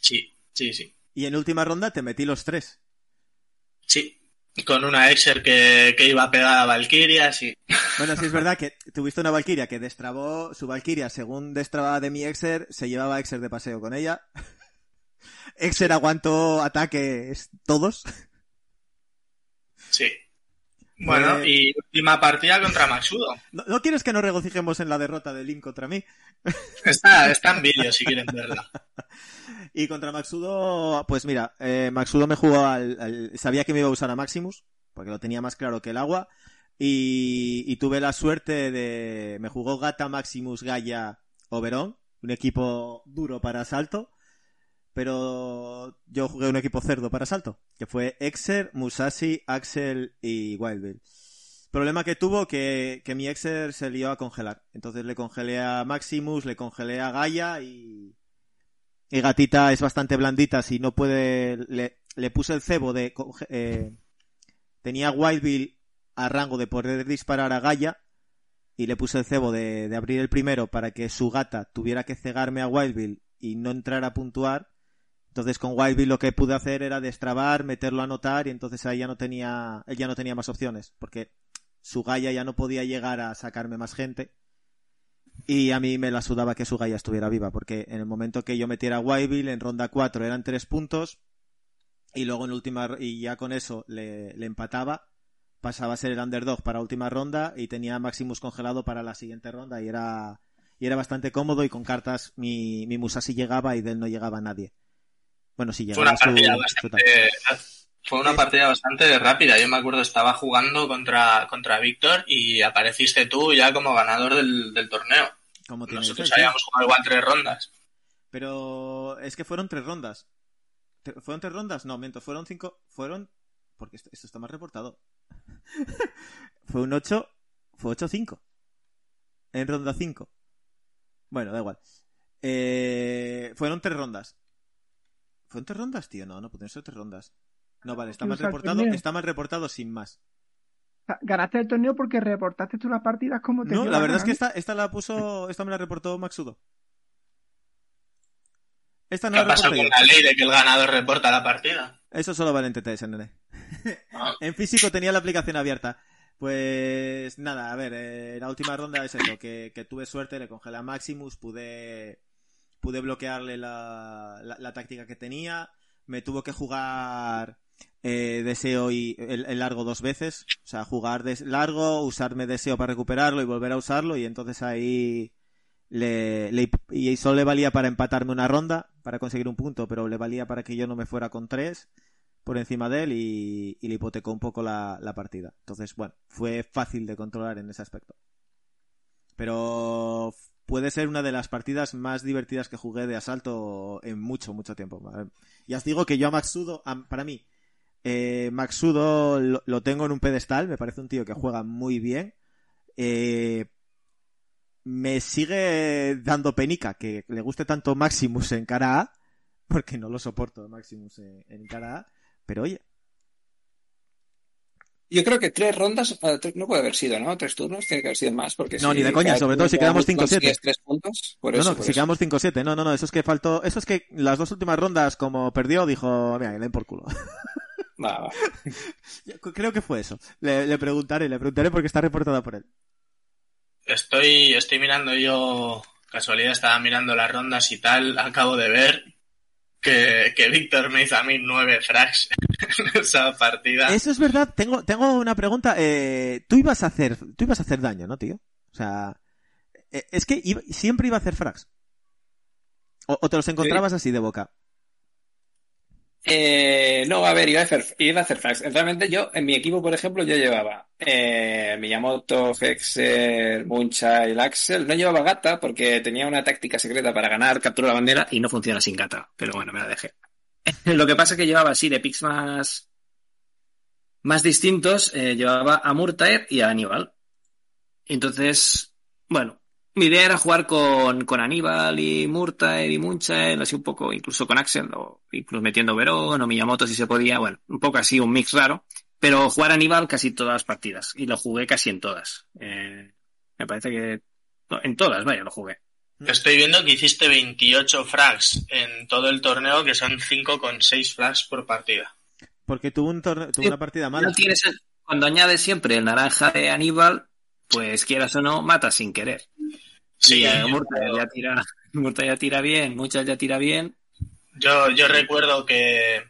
Sí, sí, sí. Y en última ronda te metí los tres. Sí, con una Exer que, que, iba a pegar a Valkyria, sí. Bueno, sí es verdad que tuviste una Valkyria que destrabó su Valkyria, según destrababa de mi Exer, se llevaba Exer de paseo con ella. Exer aguantó ataques todos. Sí. Bueno, pues- y última partida contra Maxudo. ¿No, quieres que nos regocijemos en la derrota de Link contra mí? Está, está en vídeo si quieren verla. Y contra Maxudo, pues mira, eh, Maxudo me jugó al, Sabía que me iba a usar a Maximus, porque lo tenía más claro que el agua. Y, y tuve la suerte de... Me jugó Gata, Maximus, Gaia, Oberon. Un equipo duro para asalto pero yo jugué un equipo cerdo para salto, que fue Exer, Musashi, Axel y Wildbill. Problema que tuvo que, que mi Exer se lió a congelar. Entonces le congelé a Maximus, le congelé a Gaia y, y Gatita es bastante blandita. Si no puede, le, le puse el cebo de, eh, tenía Wildbill a rango de poder disparar a Gaia y le puse el cebo de, de abrir el primero para que su gata tuviera que cegarme a Wildville y no entrar a puntuar. Entonces con Wildville lo que pude hacer era destrabar, meterlo a anotar y entonces ahí ya no tenía, él ya no tenía más opciones, porque su Gaia ya no podía llegar a sacarme más gente. Y a mí me la sudaba que su Gaia estuviera viva, porque en el momento que yo metiera a en ronda 4 eran 3 puntos, y luego en última, y ya con eso le, le empataba, pasaba a ser el underdog para última ronda y tenía Maximus congelado para la siguiente ronda y era, y era bastante cómodo y con cartas mi, mi Musashi llegaba y de él no llegaba nadie. Bueno, sí Fue una su, partida su bastante, fue una partida bastante rápida. Yo me acuerdo, estaba jugando contra, contra Víctor y apareciste tú ya como ganador del, del torneo. como Nosotros ser, sí. habíamos jugado igual tres rondas. Pero es que fueron tres rondas. ¿Fueron tres rondas? No, miento, fueron cinco. Fueron. Porque esto, esto está más reportado. fue un 8. Fue 8-5. En ronda 5. Bueno, da igual. Eh, fueron tres rondas. ¿Fueron tres rondas, tío? No, no pueden ser tres rondas. No, vale, está ¿Qué mal reportado. Está mal reportado sin más. Ganaste el torneo porque reportaste tú las partidas como te No, la verdad es que esta, esta la puso. Esta me la reportó Maxudo. Esta no ¿Qué la pasa reporté con yo. la ley de que el ganador reporta la partida? Eso solo vale en TTS, nene. Ah. En físico tenía la aplicación abierta. Pues nada, a ver, eh, la última ronda es eso, que, que tuve suerte, le congelé a Maximus, pude, pude bloquearle la, la, táctica que tenía, me tuvo que jugar eh, deseo y el, largo dos veces, o sea, jugar des- largo, usarme deseo para recuperarlo y volver a usarlo y entonces ahí le, y solo le valía para empatarme una ronda, para conseguir un punto, pero le valía para que yo no me fuera con tres por encima de él y, y le hipotecó un poco la, la partida. Entonces, bueno, fue fácil de controlar en ese aspecto. Pero puede ser una de las partidas más divertidas que jugué de asalto en mucho, mucho tiempo. Ya os digo que yo a Maxudo, para mí, eh, Maxudo lo, lo tengo en un pedestal, me parece un tío que juega muy bien. Eh, me sigue dando penica que le guste tanto Maximus en cara A, porque no lo soporto Maximus en, en cara A, pero oye, Yo creo que tres rondas, no puede haber sido, ¿no? Tres turnos, tiene que haber sido más, porque No, si ni de coña, sobre todo si quedamos 5-7. consigues tres puntos, por no, eso, no, por si eso. quedamos 5-7, no, no, no, eso es que faltó, eso es que las dos últimas rondas, como perdió, dijo, mira, le den por culo. Va, va. Creo que fue eso. Le, le preguntaré, le preguntaré porque está reportada por él. Estoy, estoy mirando yo, casualidad estaba mirando las rondas y tal, acabo de ver que, que Víctor me hizo a mí nueve frags en esa partida. Eso es verdad, tengo, tengo una pregunta, eh, tú ibas a hacer, tú ibas a hacer daño, ¿no, tío? O sea, eh, es que iba- siempre iba a hacer frags. O, o te los encontrabas así de boca. Eh, no, a ver, iba a hacer, iba a hacer frags. Realmente yo, en mi equipo, por ejemplo, yo llevaba eh, Miyamoto, Hexer, Muncha y el Axel. No llevaba gata porque tenía una táctica secreta para ganar captura la bandera. y no funciona sin gata, pero bueno, me la dejé. Lo que pasa es que llevaba así de picks más, más distintos, eh, llevaba a Murtaer y a Aníbal. Entonces, bueno, mi idea era jugar con, con Aníbal y Murtaer y Munchael, así un poco, incluso con Axel, o incluso metiendo Verón o Miyamoto si se podía, bueno, un poco así, un mix raro, pero jugar a Aníbal casi todas las partidas, y lo jugué casi en todas. Eh, me parece que, no, en todas, vaya, lo jugué. Estoy viendo que hiciste 28 frags en todo el torneo, que son 5,6 frags por partida. Porque tuvo, un tuvo Sí, una partida mala. No tienes el- cuando añades siempre el naranja de Aníbal, pues quieras o no, matas sin querer. Sí, eh, yo- Murta ya tira, Murta ya tira bien, muchas ya tira bien. Yo, yo recuerdo que,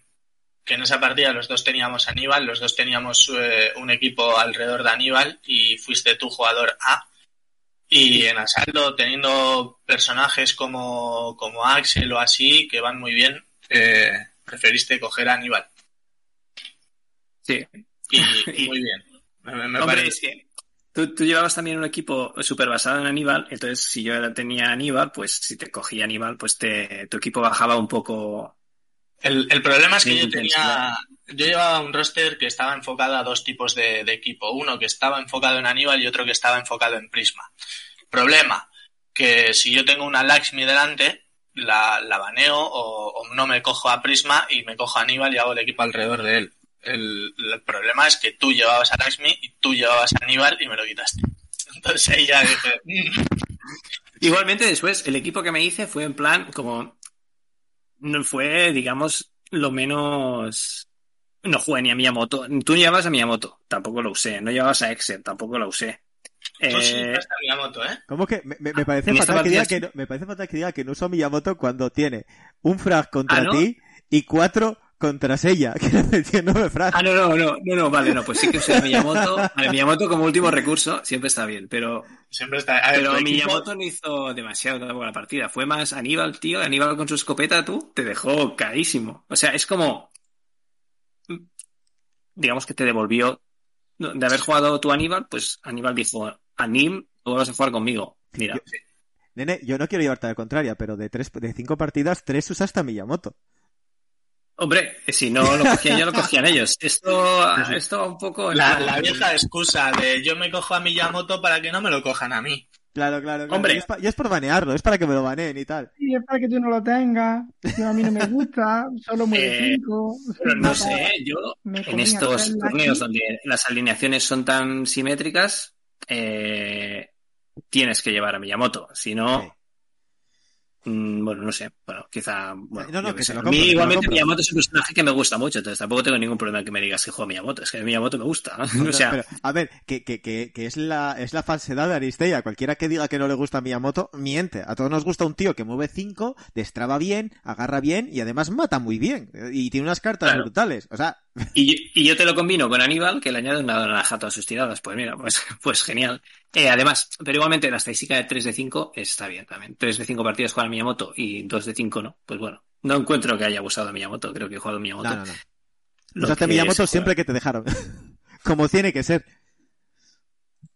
que en esa partida los dos teníamos Aníbal, los dos teníamos eh, un equipo alrededor de Aníbal y fuiste tu jugador A. Y en Asalto, teniendo personajes como, como Axel o así, que van muy bien, eh, preferiste coger a Aníbal. Sí. Y, y muy bien. Me, me Hombre, parece. es que tú, tú llevabas también un equipo súper basado en Aníbal, entonces si yo tenía Aníbal, pues si te cogía Aníbal, pues te, tu equipo bajaba un poco. El, el problema es que yo tenía, yo llevaba un roster que estaba enfocado a dos tipos de, de equipo. Uno que estaba enfocado en Aníbal y otro que estaba enfocado en Prisma. Problema, que si yo tengo una Lakshmi delante, la, la baneo o, o no me cojo a Prisma y me cojo a Aníbal y hago el equipo alrededor de él. El, el problema es que tú llevabas a Lakshmi y tú llevabas a Aníbal y me lo quitaste. Entonces ya dije... "Mm". Igualmente después, el equipo que me hice fue en plan como... No fue, digamos, lo menos... No jugué ni a Miyamoto. Tú llevabas a Miyamoto, tampoco lo usé. No llevabas a Excel, tampoco lo usé. Tú sí, Eh, hasta Miyamoto, ¿eh? ¿Cómo que me, me- me parece fatal que diga que no, me parece fatal que diga que no uso Miyamoto cuando tiene un frag contra ¿Ah, no? ti y cuatro contra Sella? Quiero decir, no me. Ah, no, no, no, no, no, vale, no, pues sí que usé a Miyamoto. Vale, Miyamoto como último recurso siempre está bien, pero, Siempre está... A ver, pero tu equipo- Miyamoto no hizo demasiado tampoco la partida. Fue más Aníbal, tío. Aníbal con su escopeta, tú, te dejó carísimo. O sea, es como. Digamos que te devolvió. De haber jugado tú Aníbal, pues Aníbal dijo: Anim, tú vas a jugar conmigo. Mira, Nene, yo no quiero llevarte a la contraria, pero de tres, de cinco partidas, tres usaste a Miyamoto. Hombre, si no lo cogían yo, lo cogían ellos. Esto, esto un poco. La, la vieja excusa de yo me cojo a Miyamoto para que no me lo cojan a mí. Claro, claro, claro. Hombre. Y es, pa- y es por banearlo, es para que me lo baneen y tal. Y es para que tú no lo tengas. Yo a mí no me gusta. Solo mueve Eh, 5. Pero no sé, yo en estos torneos donde las alineaciones son tan simétricas, eh, tienes que llevar a Miyamoto. Si no, Sí. Mm, bueno, no sé. Bueno, quizá. Bueno, No, no, que sé. lo A compro, mí te lo igualmente. Miyamoto es un personaje que me gusta mucho, entonces tampoco tengo ningún problema que me digas que juego a Miyamoto. Es que Miyamoto me gusta. o sea, Pero, a ver, que, que, que, que es la, es la falsedad de Aristeia. Cualquiera que diga que no le gusta Miyamoto, miente. A todos nos gusta un tío que mueve 5, destraba bien, agarra bien y además mata muy bien. Y tiene unas cartas Claro. brutales. O sea, Y, y yo te lo combino con Aníbal, que le añade una naranja a todas sus tiradas. Pues mira, pues, pues genial. Eh, además, pero igualmente la estadística de 3 de 5 está bien también. 3 de 5 partidas juega Miyamoto y 2 de 5 no. Pues bueno, no encuentro que haya abusado de Miyamoto. Creo que he jugado a Miyamoto. no, no, no. Usaste Miyamoto siempre que te dejaron. Como tiene que ser.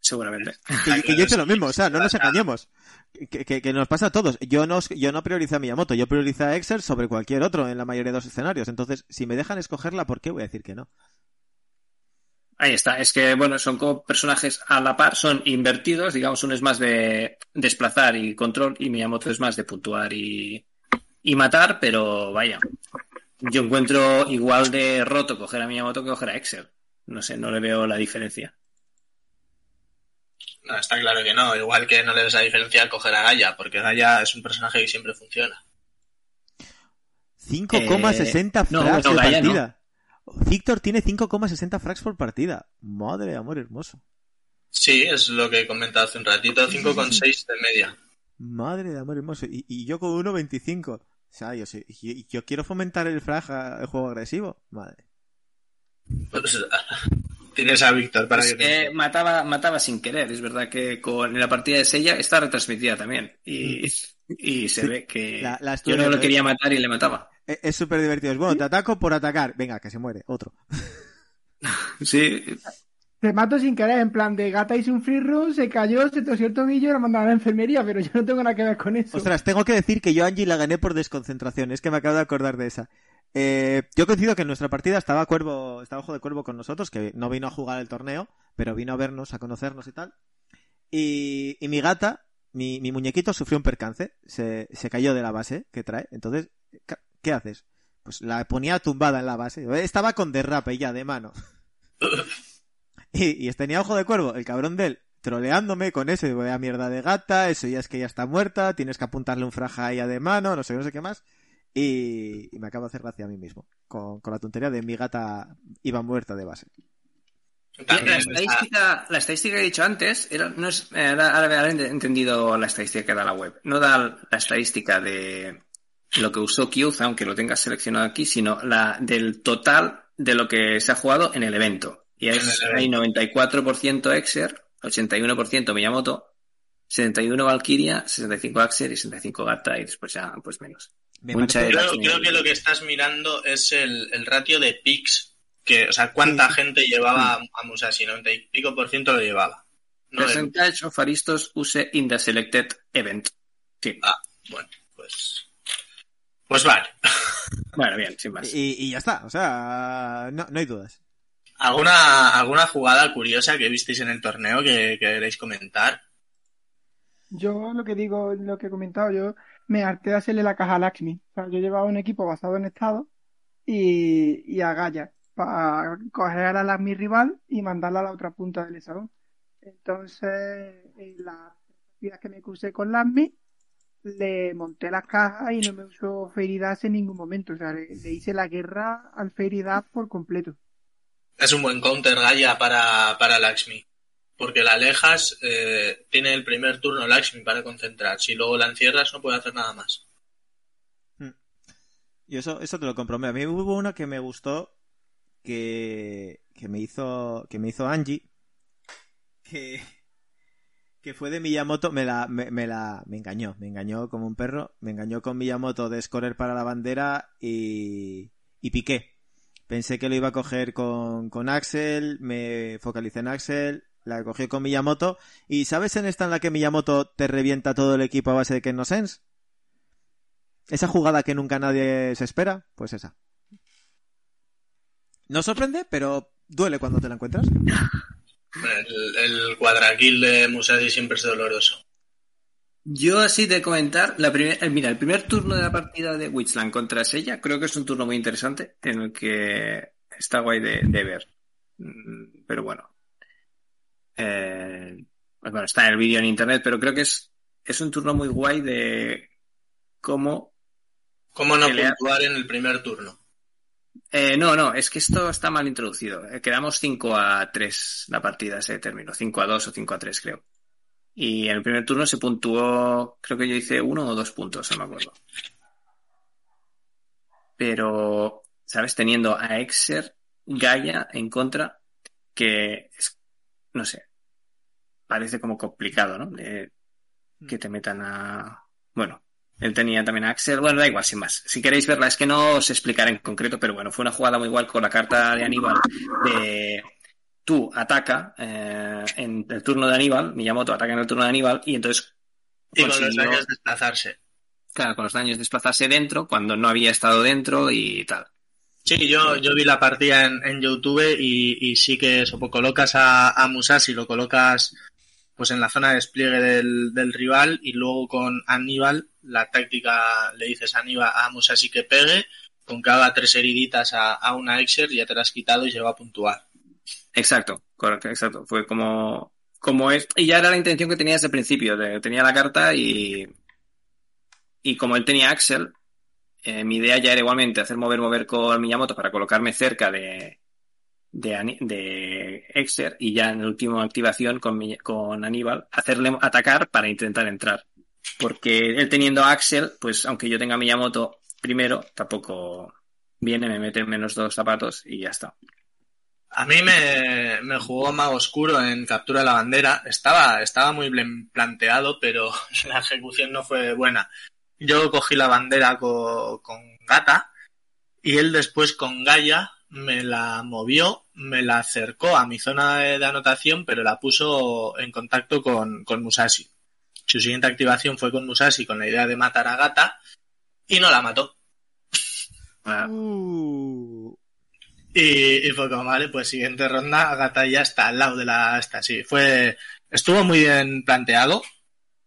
Seguramente. Que, que yo hice lo mismo, o sea, no nos engañemos. Que, nos pasa a todos. Yo no, yo no prioricé a Miyamoto, yo prioricé a Excel sobre cualquier otro en la mayoría de los escenarios. Entonces, si me dejan escogerla, ¿por qué voy a decir que no? Ahí está. Es que, bueno, son como personajes a la par, son invertidos. Digamos, uno es más de desplazar y control y Miyamoto es más de puntuar y, y matar, pero vaya. Yo encuentro igual de roto coger a Miyamoto que coger a Excel. No sé, no le veo la diferencia. No, está claro que no. Igual que no le ves la diferencia al coger a Gaia, porque Gaia es un personaje que siempre funciona. 5,60 Eh, no, frags no, no. partida. Victor tiene 5,60 frags por partida. Madre de amor hermoso. Sí, es lo que he comentado hace un ratito. 5,6 de media. Madre de amor hermoso. Y, y yo con 1,25. O sea, yo, sí- yo, yo quiero fomentar el frag, el juego agresivo. Madre. Pues, tienes a Víctor para Es que... mataba, mataba sin querer. Es verdad que con en la partida de Sella está retransmitida también. Y, y se ve que la- la yo no lo viendo, quería matar y le mataba. E- Es súper divertido. Es bueno, te ataco por atacar. Venga, que se muere. Otro. Sí, Te mato sin querer, en plan de gata hizo un free run, se cayó, se torció el tobillo y la mandaron a la enfermería, pero yo no tengo nada que ver con eso. Ostras, tengo que decir que yo a Angie la gané por desconcentración. Es que me acabo de acordar de esa. Eh, yo coincido que en nuestra partida estaba Cuervo, estaba Ojo de Cuervo con nosotros, que no vino a jugar el torneo, pero vino a vernos, a conocernos y tal. Y, y mi gata, mi, mi muñequito sufrió un percance, se, se cayó de la base que trae. Entonces, ¿qué haces? Pues la ponía tumbada en la base. Estaba con derrape ya de mano. y, y tenía Ojo de Cuervo, el cabrón de él, troleándome con ese, voy a mierda de gata, eso ya es que ya está muerta, tienes que apuntarle un fraja a de mano, no sé, no sé qué más. Y, y me acabo de hacer gracia a mí mismo, con, con la tontería de mi gata iba muerta de base. La, está- estadística, la estadística que he dicho antes, era, no es, era- ahora ahora he entendido la estadística que da la web. No da la estadística de lo que usó Kyuza, aunque lo tengas seleccionado aquí, sino la del total de lo que se ha jugado en el evento. Y el hay 94% Exer, 81% Miyamoto, 71 Valkyria, 65 Axer y 65 Gata y después ya pues menos. Me Mucha parece- era- Creo, creo que lo que estás mirando es el, el ratio de picks, que, o sea, cuánta Sí, gente llevaba a Musashi, 90 y pico por ciento lo llevaba. No, el- Percentage of Aristos use in the selected event. Sí. ah, bueno, pues... Pues vale. Bueno, bien, sin más. Y, y ya está, o sea, no, no hay dudas. ¿Alguna, ¿Alguna jugada curiosa que visteis en el torneo que, que queréis comentar? Yo lo que digo, lo que he comentado, yo me harté de hacerle la caja a Lakshmi. O sea, yo llevaba un equipo basado en estado y, y a Gaia para coger a la mi rival y mandarla a la otra punta del salón. Entonces, en las partidas que me crucé con Lasmi, le monté las cajas y no me usó Feridas en ningún momento. O sea, le, le hice la guerra al Feridas por completo. Es un buen counter Gaia para, para Lakshmi. Porque la alejas, eh, tiene el primer turno Lakshmi para concentrar. Si luego la encierras, no puede hacer nada más. Y eso, eso te lo compro. A mí hubo una que me gustó que, que me hizo que me hizo Angie que, que fue de Miyamoto me la me, me la me engañó me engañó como un perro me engañó con Miyamoto de escorer para la bandera y y piqué pensé que lo iba a coger con, con Axel me focalicé en Axel la cogió con Miyamoto y sabes en esta en la que Miyamoto te revienta todo el equipo a base de que no sense esa jugada que nunca nadie se espera, pues esa. No sorprende, pero duele cuando te la encuentras. El, el cuadrakill de Musashi siempre es doloroso. Yo así de comentar, la primer, eh, mira, el primer turno de la partida de Witchland contra Sella creo que es un turno muy interesante en el que está guay de, de ver. Mm, Pero bueno. Eh, pues bueno, está en el vídeo en internet, pero creo que es, es un turno muy guay de cómo ¿Cómo no puntuar en el primer turno? Eh, no, no, es que esto está mal introducido. Eh, quedamos 5 a 3 la partida, ese término. 5 a 2 o 5 a 3, creo. Y en el primer turno se puntuó, creo que yo hice uno o dos puntos, no me acuerdo. Pero, ¿sabes? Teniendo a Exer, Gaia en contra, que no sé, parece como complicado, ¿no? De que te metan a... Bueno, él tenía también a Axel. Bueno, da igual, sin más. Si queréis verla, es que no os explicaré en concreto, pero bueno, fue una jugada muy igual con la carta de Aníbal de tú ataca eh, en el turno de Aníbal, Miyamoto ataca en el turno de Aníbal y entonces Y con los daños desplazarse. claro, con los daños desplazarse dentro cuando no había estado dentro y tal. Sí, yo, yo vi la partida en, en YouTube y, y sí que eso, pues colocas a, a Musashi, lo colocas pues en la zona de despliegue del, del rival y luego con Aníbal, la táctica le dices a Aníbal a Musashi que pegue, con que haga tres heriditas a, a una Exer, ya te la has quitado y se va a puntuar. Exacto, correcto, exacto. Fue como, como es, y ya era la intención que tenía desde el principio, de, tenía la carta y, y como él tenía Axel, eh, mi idea ya era igualmente hacer mover, mover con Miyamoto para colocarme cerca de, de, de Exer y ya en la última activación con, con Aníbal, hacerle atacar para intentar entrar. Porque él teniendo a Axel, pues aunque yo tenga a Miyamoto primero, tampoco viene, me mete en menos dos zapatos y ya está. A mí me, me jugó Mago Oscuro en Captura de la Bandera. Estaba, estaba muy bien planteado, pero la ejecución no fue buena. Yo cogí la bandera co- con, Gata y él después con Gaia me la movió, me la acercó a mi zona de, de anotación, pero la puso en contacto con, con Musashi. Su siguiente activación fue con Musashi con la idea de matar a Gata y no la mató. Ah, Uh, Y, y fue como, vale, pues siguiente ronda, Gata ya está al lado de la esta, sí. Fue, estuvo muy bien planteado,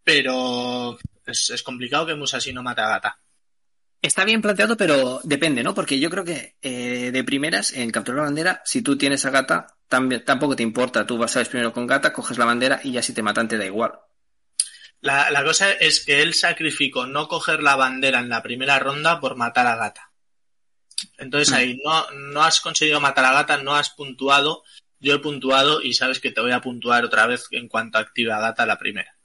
pero es, es complicado que Musashi no mate a Gata. Está bien planteado, pero depende, ¿no? Porque yo creo que eh, de primeras, en capturar la bandera, si tú tienes a gata, también, tampoco te importa. Tú vas a ver primero con gata, coges la bandera y ya si te matan te da igual. La, la cosa es que él sacrificó no coger la bandera en la primera ronda por matar a Gata. Entonces ahí no, no has conseguido matar a Gata, no has puntuado. Yo he puntuado y sabes que te voy a puntuar otra vez en cuanto active a Gata la primera.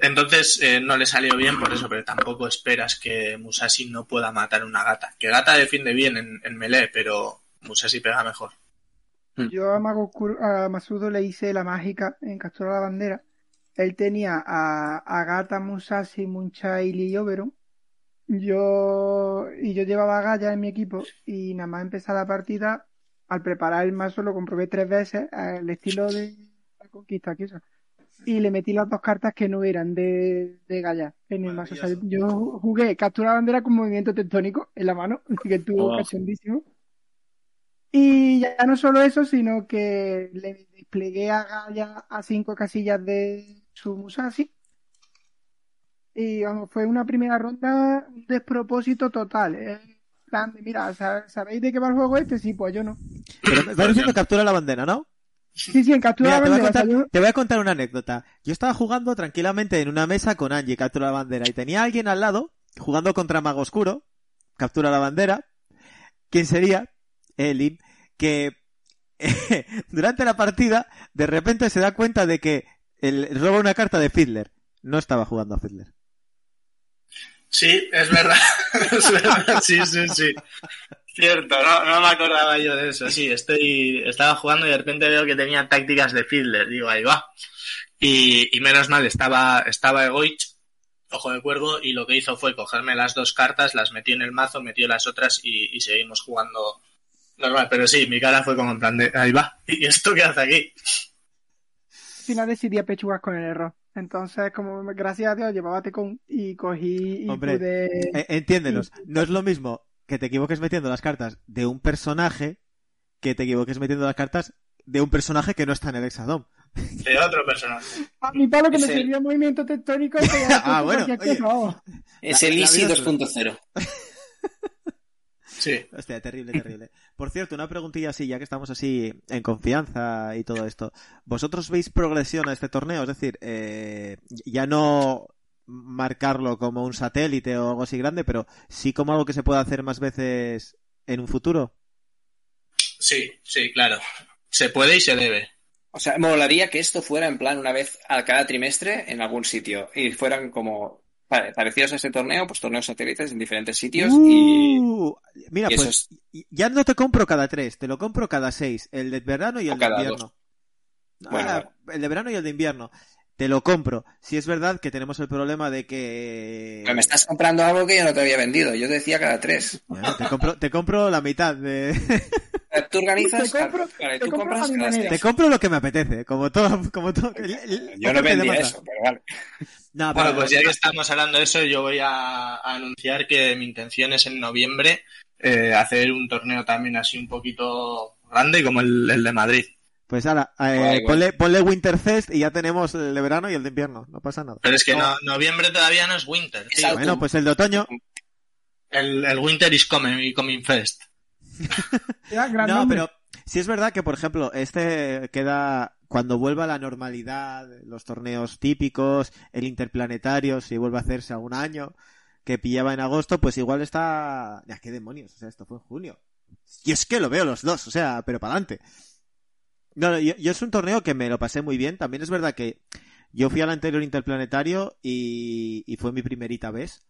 Entonces eh, no le salió bien por eso, pero tampoco esperas que Musashi no pueda matar una gata. Que Gata defiende bien en, en melee, pero Musashi pega mejor. Yo a a Masudo le hice la mágica en Captura la Bandera. Él tenía a, a Gata, Musashi, Munchai y Oberon. Yo, y yo llevaba a Gaia en mi equipo y nada más empezar la partida, al preparar el mazo lo comprobé tres veces al estilo de la conquista eso. Y le metí las dos cartas que no eran de, de Gaia en el mazo. O sea, yo jugué Captura la Bandera con movimiento tectónico en la mano, que estuvo Oh. cachondísimo. Y ya no solo eso, sino que le desplegué a Gaia a cinco casillas de su Musashi. Y vamos, fue una primera ronda un despropósito total. ¿eh? En plan de, mira, ¿sab- ¿sabéis de qué va el juego este? Sí, pues yo no. pero diciendo captura la bandera, ¿no? Sí, sí, en captura Mira, la te, voy a bandera. contar, salió- te voy a contar una anécdota. Yo estaba jugando tranquilamente en una mesa con Angie, captura la bandera, y tenía alguien al lado jugando contra Mago Oscuro, captura la bandera. ¿Quién sería? Elin, que durante la partida de repente se da cuenta de que él roba una carta de Fiddler. No estaba jugando a Fiddler. Sí, es verdad. es verdad. Sí, sí, sí. Cierto, no, no me acordaba yo de eso. Sí, estoy, estaba jugando y de repente veo que tenía tácticas de Fiddler. Digo, ahí va. Y, y menos mal, estaba, estaba Egoich, ojo de cuervo, y lo que hizo fue cogerme las dos cartas, las metió en el mazo, metió las otras y, y seguimos jugando normal. Pero sí, mi cara fue como en plan de, ahí va. ¿Y esto qué hace aquí? Al final decidí apechugar con el error. Entonces, como gracias a Dios llevaba Tecón y cogí y Hombre, pude... Eh, entiéndenos, no es lo mismo que te equivoques metiendo las cartas de un personaje que te equivoques metiendo las cartas de un personaje que no está en el Exadom. De otro personaje. A mi palo que me sirvió movimiento tectónico. Ah, bueno, oye. Es La- el Easy vida es- 2.0. Sí. Hostia, terrible, terrible. Por cierto, una preguntilla así, ya que estamos así en confianza y todo esto. ¿Vosotros veis progresión a este torneo? Es decir, eh, ya no marcarlo como un satélite o algo así grande, pero sí como algo que se pueda hacer más veces en un futuro. Sí, sí, claro. Se puede y se debe. O sea, me molaría que esto fuera en plan una vez a cada trimestre en algún sitio y fueran como pare- parecidos a este torneo, pues torneos satélites en diferentes sitios y, Uh, mira, y pues es- ya no te compro cada tres, te lo compro cada seis. El de verano y O el de invierno. Ah, bueno. El de verano y el de invierno. Te lo compro. Si es verdad que tenemos el problema de que... Pero me estás comprando algo que yo no te había vendido. Yo te decía cada tres. Te, compro, te compro la mitad de... Tú organizas, Te compro- te tú compro compras cada. Te lo que me apetece, como todo... Como todo Yo no vendía demanda. eso, pero vale. No, Bueno, pues ya que estamos hablando de eso, yo voy a, a anunciar que mi intención es en noviembre eh, hacer un torneo también así un poquito grande como el, el de Madrid. Pues ahora, eh, Guay, guay. ponle, ponle Winterfest y ya tenemos el de verano y el de invierno. No pasa nada. Pero es que no, noviembre todavía no es winter. Tío. Bueno, pues el de otoño... El, el winter is coming, coming fest. No, pero sí es verdad que, por ejemplo, este queda cuando vuelva a la normalidad, los torneos típicos, el interplanetario, si vuelve a hacerse algún año, que pillaba en agosto, pues igual está... Ya, qué demonios, o sea, esto fue en junio. Y es que lo veo los dos, o sea, pero para adelante. No, yo, yo es un torneo que me lo pasé muy bien. También es verdad que yo fui al anterior interplanetario y, fue mi primerita vez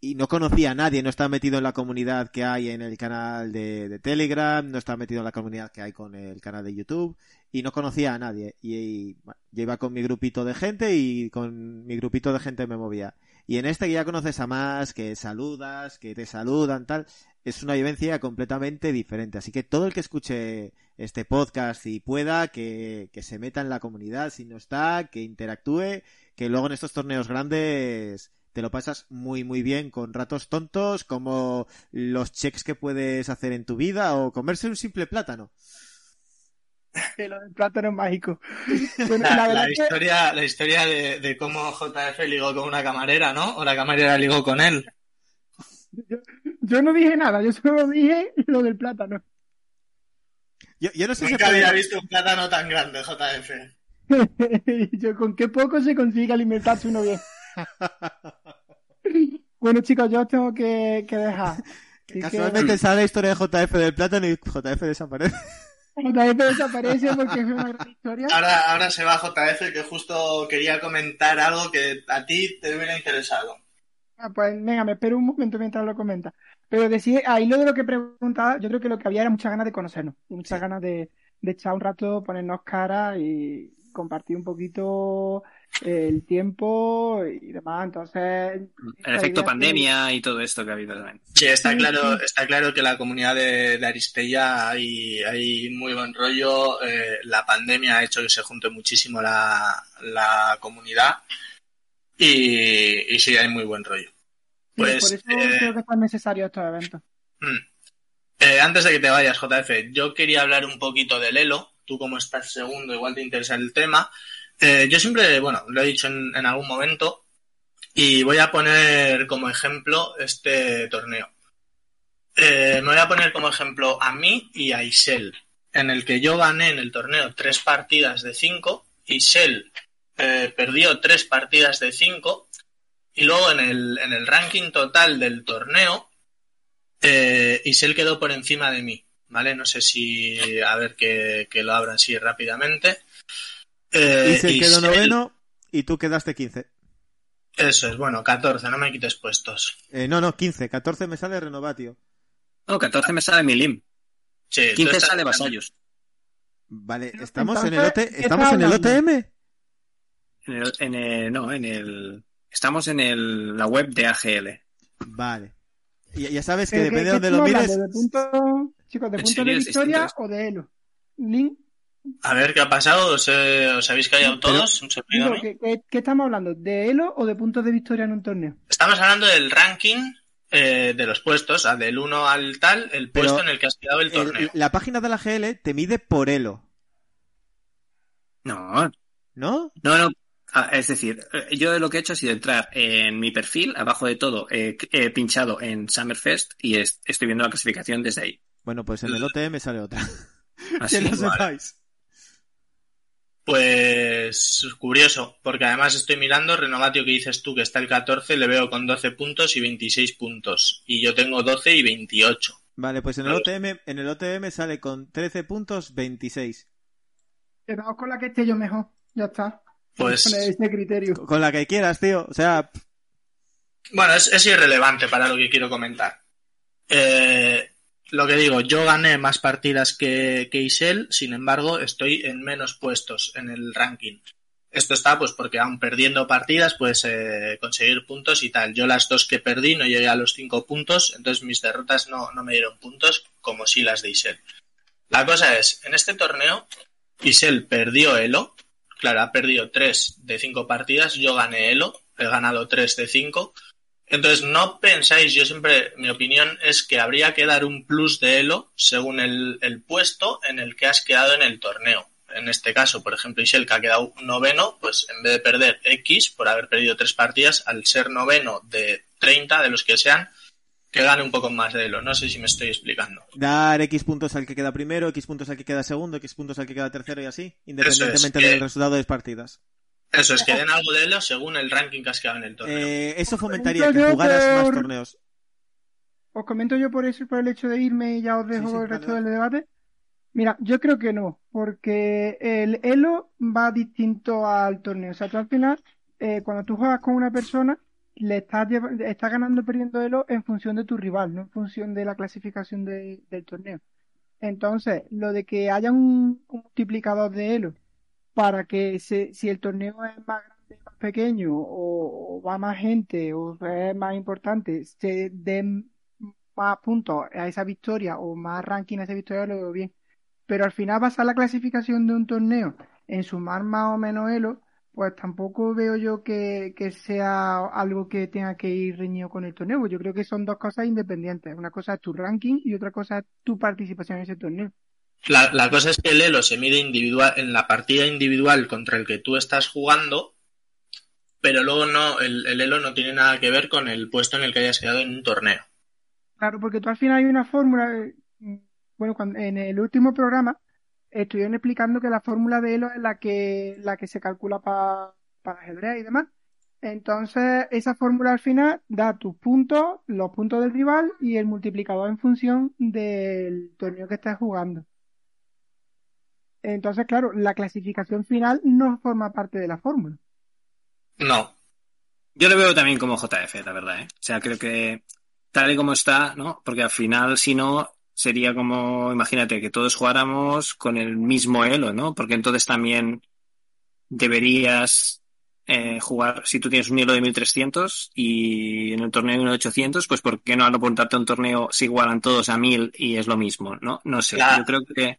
y no conocía a nadie, no estaba metido en la comunidad que hay en el canal de, de Telegram, no estaba metido en la comunidad que hay con el canal de YouTube y no conocía a nadie. Y, y, yo iba con mi grupito de gente y con mi grupito de gente me movía. Y en este que ya conoces a más, que saludas, que te saludan, tal, es una vivencia completamente diferente. Así que todo el que escuche este podcast y pueda, que, que se meta en la comunidad si no está, que interactúe, que luego en estos torneos grandes te lo pasas muy muy bien con ratos tontos como los checks que puedes hacer en tu vida o comerse un simple plátano. Que lo del plátano es mágico. Bueno, La, la verdad la es que historia, la historia de, de cómo JF ligó con una camarera, ¿no? O la camarera ligó con él. yo no dije nada, yo solo dije lo del plátano. Yo, yo no sé si Nunca puede- había visto un plátano tan grande, JF. Yo, con qué poco se consigue alimentarse uno bien. bueno, chicos, yo os tengo que, que dejar. Así que Casualmente sale la historia de JF del plátano y JF desaparece. JF desaparece porque es una gran historia. Ahora, ahora se va JF que justo quería comentar algo que a ti te hubiera interesado. Ah, pues venga, me espero un momento mientras lo comenta. Pero decir, ahí lo de lo que preguntaba, yo creo que lo que había era muchas ganas de conocernos, muchas ganas de, de echar un rato, ponernos cara y compartir un poquito eh, el tiempo y demás. Entonces, El efecto pandemia y todo esto que ha habido también. Sí, está claro, está claro que la comunidad de, de Aristella hay, hay muy buen rollo. eh, la pandemia ha hecho que se junte muchísimo la, la comunidad y, y sí, hay muy buen rollo. Pues, por eso eh, creo que es tan necesario estos eventos. Mm. Eh, antes de que te vayas, JF, yo quería hablar un poquito del Elo. Tú como estás segundo, igual te interesa el tema. Eh, yo siempre, bueno, lo he dicho en, en algún momento y voy a poner como ejemplo este torneo. Eh, me voy a poner como ejemplo a mí y a Isel. en el que yo gané en el torneo tres partidas de cinco eh, perdió tres partidas de cinco y luego en el, en el ranking total del torneo eh, Isel quedó por encima de mí, ¿vale? No sé si, a ver que, que lo abran así rápidamente. Eh, Isel quedó noveno y tú quedaste 15. Eso es, bueno, 14, no me quites puestos. Eh, no, no, 15. 14 me sale Renovatio. No, 14 me sale Milim. Sí, 15 sale Vasallos. Vale, ¿estamos en el, OT ¿estamos en el OTM? En el, en el, no, en el... Estamos en el, la web de AGL. Vale. Y, ya sabes que depende de dónde lo mires. ¿De punto, chicos, de punto de victoria o de Elo? Link. A ver, ¿qué ha pasado? ¿Os, eh, ¿os habéis callado todos? Digo, ¿qué, qué, qué estamos hablando? ¿De Elo o de puntos de victoria en un torneo? Estamos hablando del ranking eh, de los puestos, a del 1 al tal, el puesto Pero en el que has quedado el torneo. El- la página de la GL te mide por Elo, No, ¿no? no, no. Ah, es decir, eh, yo lo que he hecho ha sido entrar en mi perfil, abajo de todo, eh, he pinchado en Summerfest y es- estoy viendo la clasificación desde ahí. Bueno, pues en el OTM sale otra. Así, que lo vale. sepáis. Pues curioso, porque además estoy mirando Renovatio que dices tú que está el 14, le veo con 12 puntos y 26 puntos. Y yo tengo 12 y 28. Vale, pues en el. OTM, en el OTM sale con 13 puntos 26. Quedaos con la que esté yo mejor. Ya está. Pues- Con criterio. Con la que quieras, tío. O sea, Bueno, es, es irrelevante para lo que quiero comentar. Eh, lo que digo, yo gané más partidas que, que Isel, sin embargo, estoy en menos puestos en el ranking. Esto está pues porque aún perdiendo partidas puedes eh, conseguir puntos y tal. Yo las dos que perdí no llegué a los cinco puntos, entonces mis derrotas no, no me dieron puntos como si las de Isel. La cosa es, en este torneo, Isel perdió Elo, claro, ha perdido tres de cinco partidas, yo gané Elo, he ganado tres de cinco, entonces, no pensáis, yo siempre, mi opinión es que habría que dar un plus de elo según el, el puesto en el que has quedado en el torneo. En este caso, por ejemplo, Isel, que ha quedado noveno, pues en vez de perder X por haber perdido tres partidas, al ser noveno de 30, de los que sean, que gane un poco más de elo. No sé si me estoy explicando. dar X puntos al que queda primero, X puntos al que queda segundo, X puntos al que queda tercero y así, independientemente que- del resultado de las partidas. Eso es, que den algo de elo según el ranking que has quedado en el torneo. Eh, eso fomentaría que jugaras más torneos. Os comento yo por eso y por el hecho de irme y ya os dejo Sí, sí, el resto del debate. Mira, yo creo que no, porque el elo va distinto al torneo. O sea, tú al final, eh, cuando tú juegas con una persona, le estás, estás ganando perdiendo elo en función de tu rival, no en función de la clasificación de- del torneo. Entonces, lo de que haya un, un multiplicador de elo para que se, si el torneo es más grande, más pequeño, o, o va más gente, o es más importante, se den más puntos a esa victoria o más ranking a esa victoria, lo veo bien. Pero al final basar la clasificación de un torneo en sumar más o menos elo, pues tampoco veo yo que, que sea algo que tenga que ir reñido con el torneo. Yo creo que son dos cosas independientes. Una cosa es tu ranking y otra cosa es tu participación en ese torneo. La, la cosa es que el elo se mide individual en la partida individual contra el que tú estás jugando, pero luego no, el, el elo no tiene nada que ver con el puesto en el que hayas quedado en un torneo. Claro, porque tú al final hay una fórmula, eh, bueno, cuando, en el último programa estuvieron explicando que la fórmula de Elo es la que, la que se calcula para para ajedrez y demás. Entonces, esa fórmula al final da tus puntos, los puntos del rival y el multiplicador en función del torneo que estés jugando. Entonces, claro, la clasificación final no forma parte de la fórmula. No, Yo lo veo también como JF, la verdad, ¿eh? O sea, creo que tal y como está, ¿no? Porque al final, si no, sería como, imagínate, que todos jugáramos con el mismo elo, ¿no? Porque entonces también deberías eh, jugar, si tú tienes un elo de 1300 y en el torneo de 1800, pues ¿por qué no al apuntarte a un torneo se igualan todos a 1000 y es lo mismo, ¿no? No sé, La- yo creo que...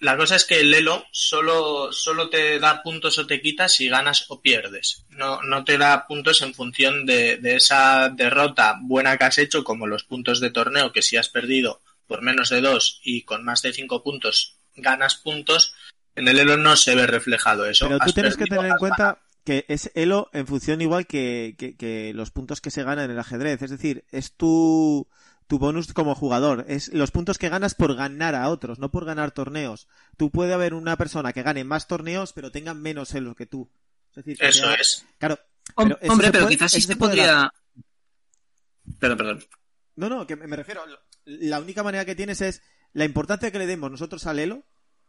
la cosa es que el elo solo, solo te da puntos o te quita si ganas o pierdes. No, no te da puntos en función de, de esa derrota buena que has hecho, como los puntos de torneo, que si has perdido por menos de dos y con más de cinco puntos ganas puntos, en el elo no se ve reflejado eso. Pero tú Has tienes que tener en cuenta que es elo en función igual que, que, que los puntos que se ganan en el ajedrez. Es decir, es tu, tu bonus como jugador. Es los puntos que ganas por ganar a otros, no por ganar torneos. Tú puede haber una persona que gane más torneos, pero tenga menos elo que tú. Es decir, eso es. Claro. Pero Hombre, pero quizás sí se podría. Perdón, perdón. No, no, que me refiero. La única manera que tienes es la importancia que le demos nosotros al elo,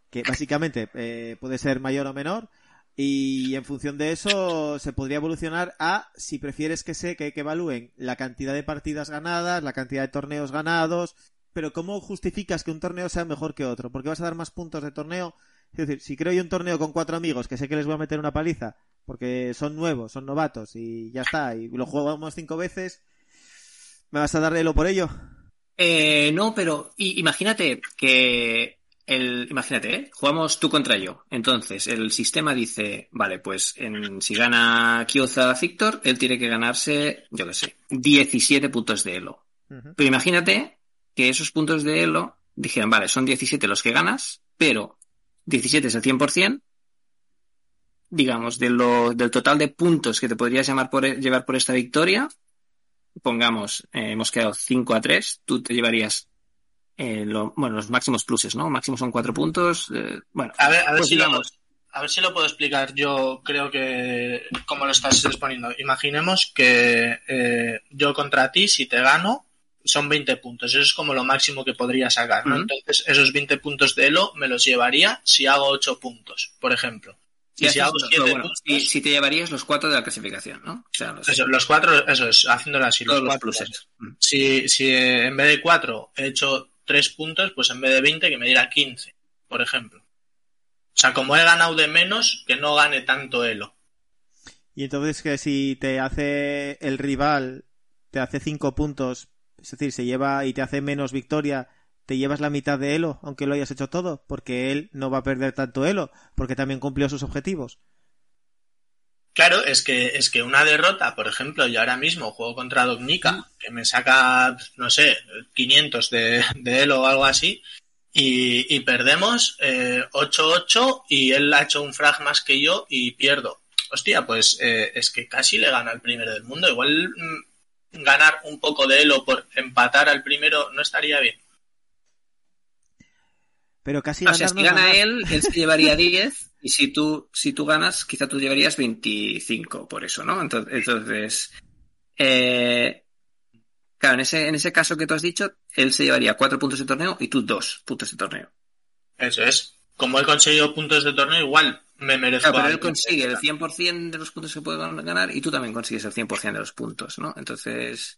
que básicamente eh, puede ser mayor o menor, y en función de eso se podría evolucionar a si prefieres que se que, que evalúen la cantidad de partidas ganadas, la cantidad de torneos ganados, pero ¿cómo justificas que un torneo sea mejor que otro? ¿Por qué vas a dar más puntos de torneo? Es decir, si creo yo un torneo con cuatro amigos que sé que les voy a meter una paliza porque son nuevos, son novatos y ya está, y lo jugamos cinco veces, ¿me vas a dar elo por ello? Eh, no, pero imagínate que el, imagínate, ¿eh? jugamos tú contra yo. Entonces, el sistema dice, vale, pues en, si gana Kyoza Victor, él tiene que ganarse, yo qué sé, 17 puntos de Elo. Pero imagínate que esos puntos de Elo dijeran, vale, son 17 los que ganas, pero 17 es el 100%, digamos, de lo, del total de puntos que te podrías llamar por, llevar por esta victoria, pongamos, eh, hemos quedado 5 a 3, tú te llevarías eh, bueno, los máximos pluses, ¿no? Máximos son cuatro puntos. Eh, bueno, a ver, a ver pues si digamos... Lo, a ver si lo puedo explicar. Yo creo que, como lo estás exponiendo, imaginemos que eh, yo contra ti, si te gano, son 20 puntos. Eso es como lo máximo que podría sacar, ¿no? Entonces, esos 20 puntos de Elo me los llevaría si hago 8 puntos, por ejemplo. Y si, hago 7 puntos, y si te llevarías los 4 de la clasificación, ¿no? O sea, los, eso, los 4, eso es, haciéndolo así. Los, los pluses. Si, si en vez de 4 he hecho tres puntos, pues en vez de 20 que me diera 15, por ejemplo. O sea, como he ganado de menos, que no gane tanto Elo. Y entonces que si te hace el rival, te hace cinco puntos, es decir, se lleva y te hace menos victoria, te llevas la mitad de Elo, aunque lo hayas hecho todo, porque él no va a perder tanto Elo, porque también cumplió sus objetivos. Claro, es que, es que una derrota, por ejemplo, yo ahora mismo juego contra Dognica, que me saca, no sé, 500 de, de él o algo así, y, y perdemos eh, 8-8 y él ha hecho un frag más que yo y pierdo. Hostia, pues eh, es que casi le gana al primero del mundo. Igual mm, ganar un poco de elo por empatar al primero no estaría bien. Pero casi o sea, si gana él, él se llevaría 10 y si tú, si tú ganas, quizá tú llevarías 25 por eso, ¿no? Entonces, entonces eh, claro, en ese, en ese caso que tú has dicho, él se llevaría 4 puntos de torneo y tú 2 puntos de torneo. Eso es. Como he conseguido puntos de torneo, igual me merezco. Claro, pero él consigue el 100% de los puntos que puede ganar y tú también consigues el 100% de los puntos, ¿no? Entonces,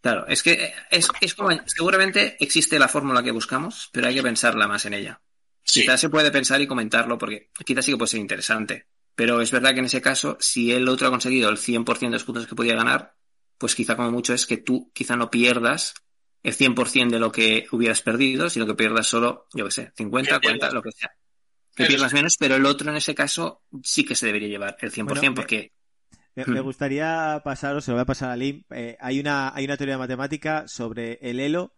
Claro, es que es, es como, seguramente existe la fórmula que buscamos, pero hay que pensarla más en ella. Sí. Quizás se puede pensar y comentarlo porque quizás sí que puede ser interesante. Pero es verdad que en ese caso, si el otro ha conseguido el 100% de los puntos que podía ganar, pues quizá como mucho es que tú quizá no pierdas el 100% de lo que hubieras perdido, sino que pierdas solo, yo qué sé, 50, 40, lo que sea. Que pierdas menos, pero el otro en ese caso sí que se debería llevar el 100% porque me, gustaría pasaros, se lo voy a pasar a Lim. Eh, hay, una, hay una teoría matemática sobre el elo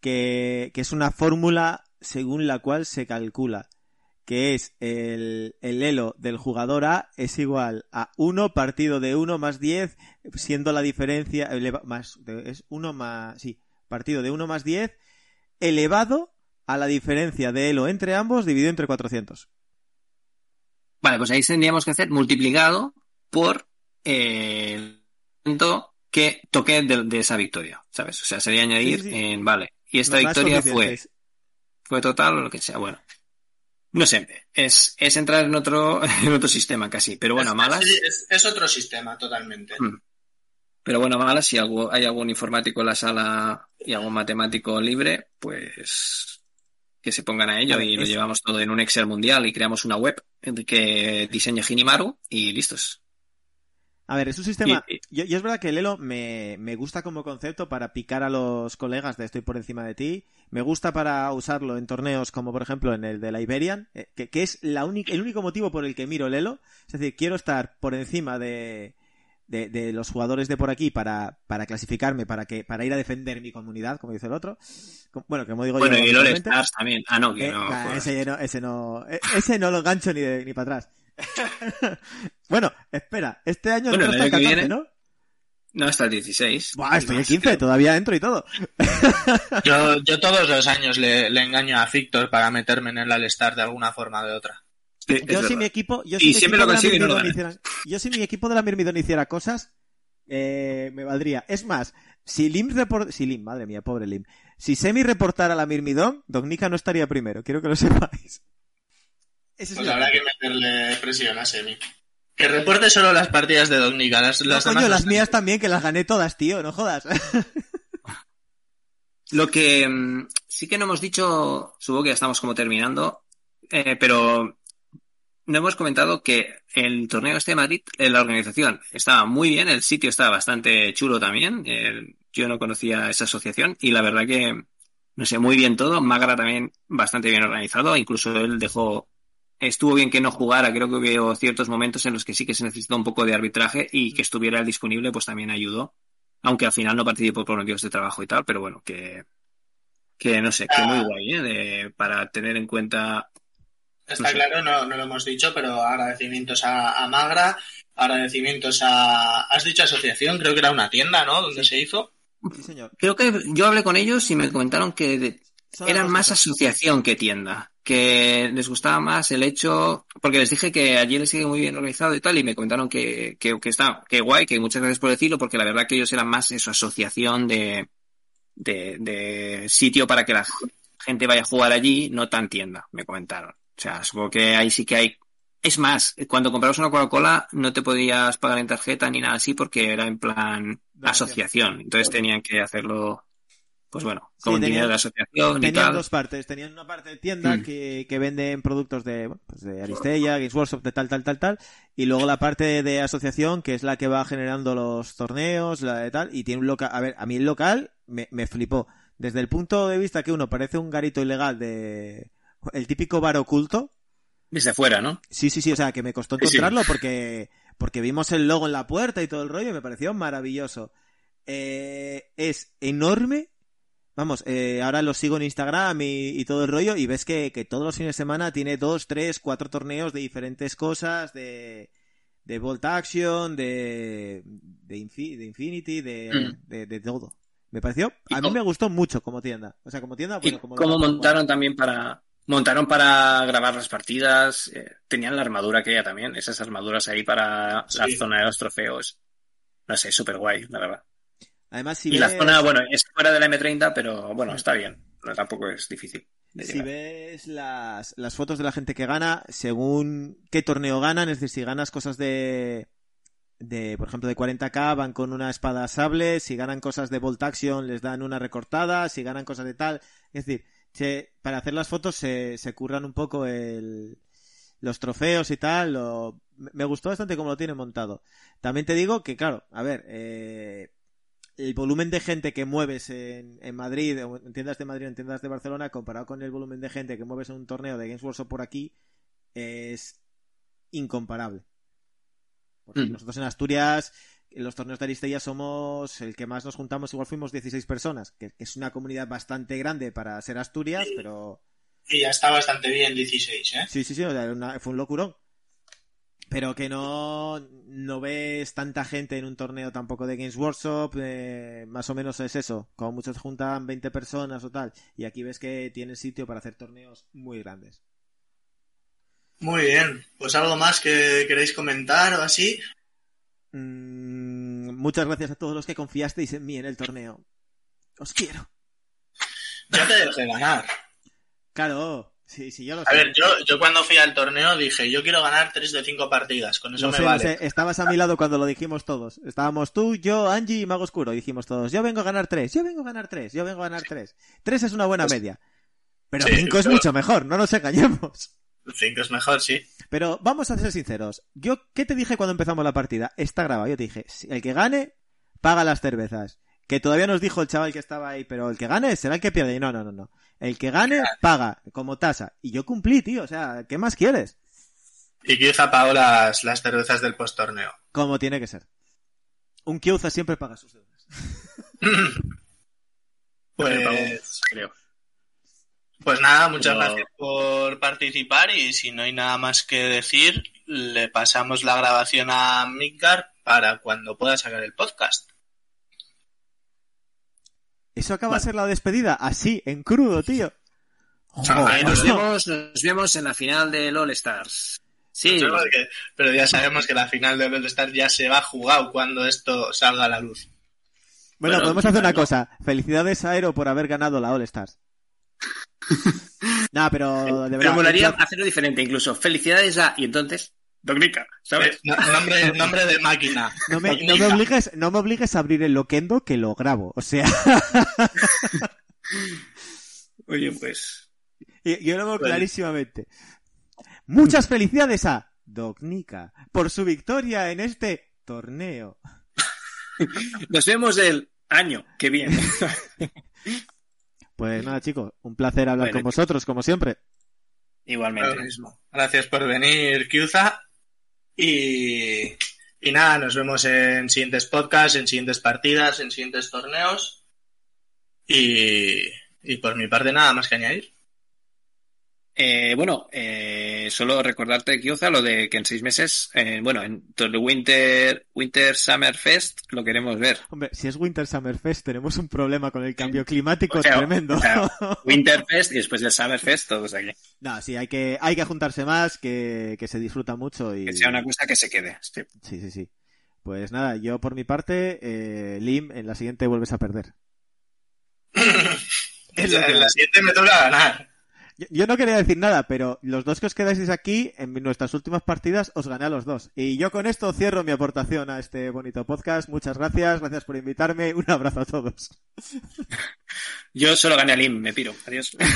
que, que es una fórmula según la cual se calcula que es el, el, elo del jugador A es igual a 1 partido de 1 más 10, siendo la diferencia más es 1 más sí, partido de 1 más 10 elevado a la diferencia de elo entre ambos dividido entre 400. Vale, pues ahí tendríamos que hacer multiplicado por el que toque de, esa victoria, ¿sabes? O sea, sería añadir en, vale, y esta victoria fue, fue total o lo que sea, bueno. No sé, es, es entrar en otro, en otro sistema casi, pero bueno, malas. Es, otro sistema totalmente. Mm. Pero bueno, malas, si hay algún informático en la sala y algún matemático libre, pues que se pongan a ello y lo llevamos todo en un Excel mundial y creamos una web que diseñe Hinimaru y listos. A ver, es un sistema. Yo, es verdad que el Elo me, me, gusta como concepto para picar a los colegas de estoy por encima de ti. Me gusta para usarlo en torneos como por ejemplo en el de la Iberian, eh, que, que, es la el único motivo por el que miro el Elo. Es decir, quiero estar por encima de, de, de los jugadores de por aquí para, para clasificarme, para que para ir a defender mi comunidad, como dice el otro. Bueno, como digo bueno, y el Stars también. Ah, no, que eh, no, ese, no. Ese no, e, ese no lo gancho ni, de, ni para atrás. bueno, espera, este año bueno, el año que viene, ¿no? No, hasta el 16. Buah, estoy el 15, todavía entro y todo. Yo, yo todos los años le, le engaño a Victor para meterme en el All-Star de alguna forma o de otra. Sí, Yo si mi equipo, yo Y si mi siempre equipo lo de la consigue y no lo hiciera- yo si mi equipo de la Mirmidon hiciera cosas, eh, me valdría. Es más, si Lim report, si Lim, madre mía, pobre Lim. Si Semi reportara la Mirmidon, Dognica no estaría primero, quiero que lo sepáis. Ese es Pues habrá que meterle presión a Semi. Que reporte solo las partidas de Dognica. Las, No, las coño, demás las no- mías también, que las gané todas, tío, no jodas. Lo que mm, sí que no hemos dicho, supongo que ya estamos como terminando, eh, pero no hemos comentado que el torneo este de Madrid, eh, la organización estaba muy bien, el sitio estaba bastante chulo también. eh, yo no conocía esa asociación y la verdad que, no sé, muy bien todo. Magra también bastante bien organizado, incluso él dejó, estuvo bien que no jugara, creo que hubo ciertos momentos en los que sí que se necesitó un poco de arbitraje y que estuviera él disponible, pues también ayudó. Aunque al final no participó por motivos de trabajo y tal, pero bueno, que, que no sé, que muy guay, ¿eh? De- para tener en cuenta Está No sé. claro, no, no lo hemos dicho, pero agradecimientos a, a Magra, agradecimientos a... Has dicho asociación, creo que era una tienda, ¿no? Donde se hizo. Sí, señor. Creo que yo hablé con ellos y me comentaron que eran más asociación que tienda, que les gustaba más el hecho, porque les dije que allí les sigue muy bien organizado y tal, y me comentaron que, que, que está, que guay, que muchas gracias por decirlo, porque la verdad que ellos eran más eso, asociación de, de, de sitio para que la gente vaya a jugar allí, no tan tienda, me comentaron. O sea, supongo que ahí sí que hay es más, cuando comprabas una Coca-Cola no te podías pagar en tarjeta ni nada así porque era en plan asociación. Entonces tenían que hacerlo, pues bueno, Sí, con tenían- de asociación y Tenían tal. dos partes. Tenían una parte de tienda Mm. que, que venden productos de, pues de Aristella, Games Workshop, de tal, tal, tal, tal. Y luego la parte de asociación, que es la que va generando los torneos, la de tal. Y tiene un local. A ver, a mí el local me, me flipó. Desde el punto de vista que uno parece un garito ilegal de. El típico bar oculto. Desde fuera, ¿no? Sí, sí, sí, o sea, que me costó Sí, sí. encontrarlo porque, porque vimos el logo en la puerta y todo el rollo y me pareció maravilloso. Eh, es enorme. Vamos, eh, ahora lo sigo en Instagram y, y todo el rollo y ves que, que todos los fines de semana tiene dos, tres, cuatro torneos de diferentes cosas, de, de Volt Action, de, de, Infi- de Infinity, de, Mm. de, de todo. Me pareció, ¿Y a mí me gustó mucho como tienda. O sea, como tienda, ¿Y bueno, como cómo montaron también para... Montaron para grabar las partidas, eh, tenían la armadura que ella también, esas armaduras ahí para la zona de los trofeos. No sé, súper guay, la verdad. Además, si y la zona, bueno, es fuera de la M30, pero bueno, está bien. No, tampoco es difícil. Si ves las, las fotos de la gente que gana, según qué torneo ganan, es decir, si ganas cosas de, de por ejemplo, de 40k, van con una espada sable, si ganan cosas de Bolt Action, les dan una recortada, si ganan cosas de tal. Es decir, se- para hacer las fotos se, se curran un poco el, los trofeos y tal. lo- me gustó bastante cómo lo tienen montado. También te digo que, claro, a ver, eh, el volumen de gente que mueves en, en Madrid, o en tiendas de Madrid, en tiendas de Barcelona, comparado con el volumen de gente que mueves en un torneo de Games Workshop por aquí, es incomparable. Porque Mm. nosotros en Asturias, en los torneos de Aristella somos el que más nos juntamos, igual fuimos 16 personas, que, que es una comunidad bastante grande para ser Asturias, pero Y ya está bastante bien 16, ¿eh? Sí, sí, sí, o sea, era una- fue un locurón. Pero que no, no ves tanta gente en un torneo tampoco de Games Workshop, eh, más o menos es eso. Como muchos juntan 20 personas o tal. Y aquí ves que tiene sitio para hacer torneos muy grandes. Muy bien. Pues algo más que queréis comentar o así. Mm, muchas gracias a todos los que confiasteis en mí en el torneo. Os quiero. Ya te dejé ganar. Claro, sí, sí, yo lo sé. A ver, yo, yo cuando fui al torneo dije, yo quiero ganar 3 de 5 partidas. Con eso Lo me sé, vale. sé. Estabas a mi lado cuando lo dijimos todos. Estábamos tú, yo, Angie y Mago Oscuro. Dijimos todos, yo vengo a ganar tres, yo vengo a ganar tres, yo vengo a ganar tres. Tres es una buena media. Pero Sí, cinco es pero- mucho mejor, no nos engañemos. 5 es mejor, sí. Pero vamos a ser sinceros. Yo, ¿qué te dije cuando empezamos la partida? Está grabado. Yo te dije, el que gane, paga las cervezas. Que todavía nos dijo el chaval que estaba ahí, pero el que gane será el que pierde. Y no, no, no, no. El que gane, paga, como tasa. Y yo cumplí, tío. O sea, ¿qué más quieres? Y Kiza pagó las, las cervezas del post-torneo. Como tiene que ser. Un Kyuza siempre paga sus deudas. Pues, creo. pues nada, muchas Pero- gracias por participar y si no hay nada más que decir, le pasamos la grabación a Midgar para cuando pueda sacar el podcast. Eso acaba de ser la despedida, así, en crudo, tío. Ahí nos vemos, nos vemos en la final del All Stars. Sí. Pero, ya sabemos que la final del All Stars ya se va a jugar cuando esto salga a la luz. Bueno, Bueno, podemos hacer una no. cosa. Felicidades a Aero por haber ganado la All Stars. Nah, pero de verdad. molaría el pla- hacerlo diferente, incluso. Felicidades a. Y entonces, Dognica, ¿sabes? No- nombre, nombre de máquina. No me, no me obligues, no me obligues a abrir el loquendo que lo grabo. O sea, Oye, pues. yo lo veo clarísimamente. Muchas felicidades a Dognica por su victoria en este torneo. Nos vemos el año que viene. Pues nada, chicos, un placer hablar Bueno, con vosotros, como siempre. Igualmente. Lo mismo. Gracias por venir, Kyuza. Y, y nada, nos vemos en siguientes podcasts, en siguientes partidas, en siguientes torneos. Y, y por mi parte, nada más que añadir. Eh, bueno, eh, solo recordarte, Kioza, lo de que en seis meses, eh, bueno, en el Winter, Winter Summer Fest lo queremos ver. Hombre, si es Winter Summer Fest, tenemos un problema con el cambio climático O sea, tremendo. o sea, Winter Fest y después del Summer Fest, todos aquí. no, sí, hay que, hay que juntarse más, que, que se disfruta mucho y... Que sea una cosa que se quede. sí. Sí, sí, sí. Pues nada, yo por mi parte, eh, Lim, en la siguiente vuelves a perder. En la siguiente me toca ganar. Yo, yo no quería decir nada, pero los dos que os quedáis aquí, en nuestras últimas partidas, os gané a los dos. Y yo con esto cierro mi aportación a este bonito podcast. Muchas gracias, gracias por invitarme. Un abrazo a todos. Yo solo gané a Lim, me piro. Adiós.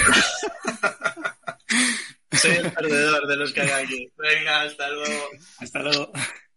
Soy el perdedor de los que hay aquí. Venga, hasta luego. Hasta luego.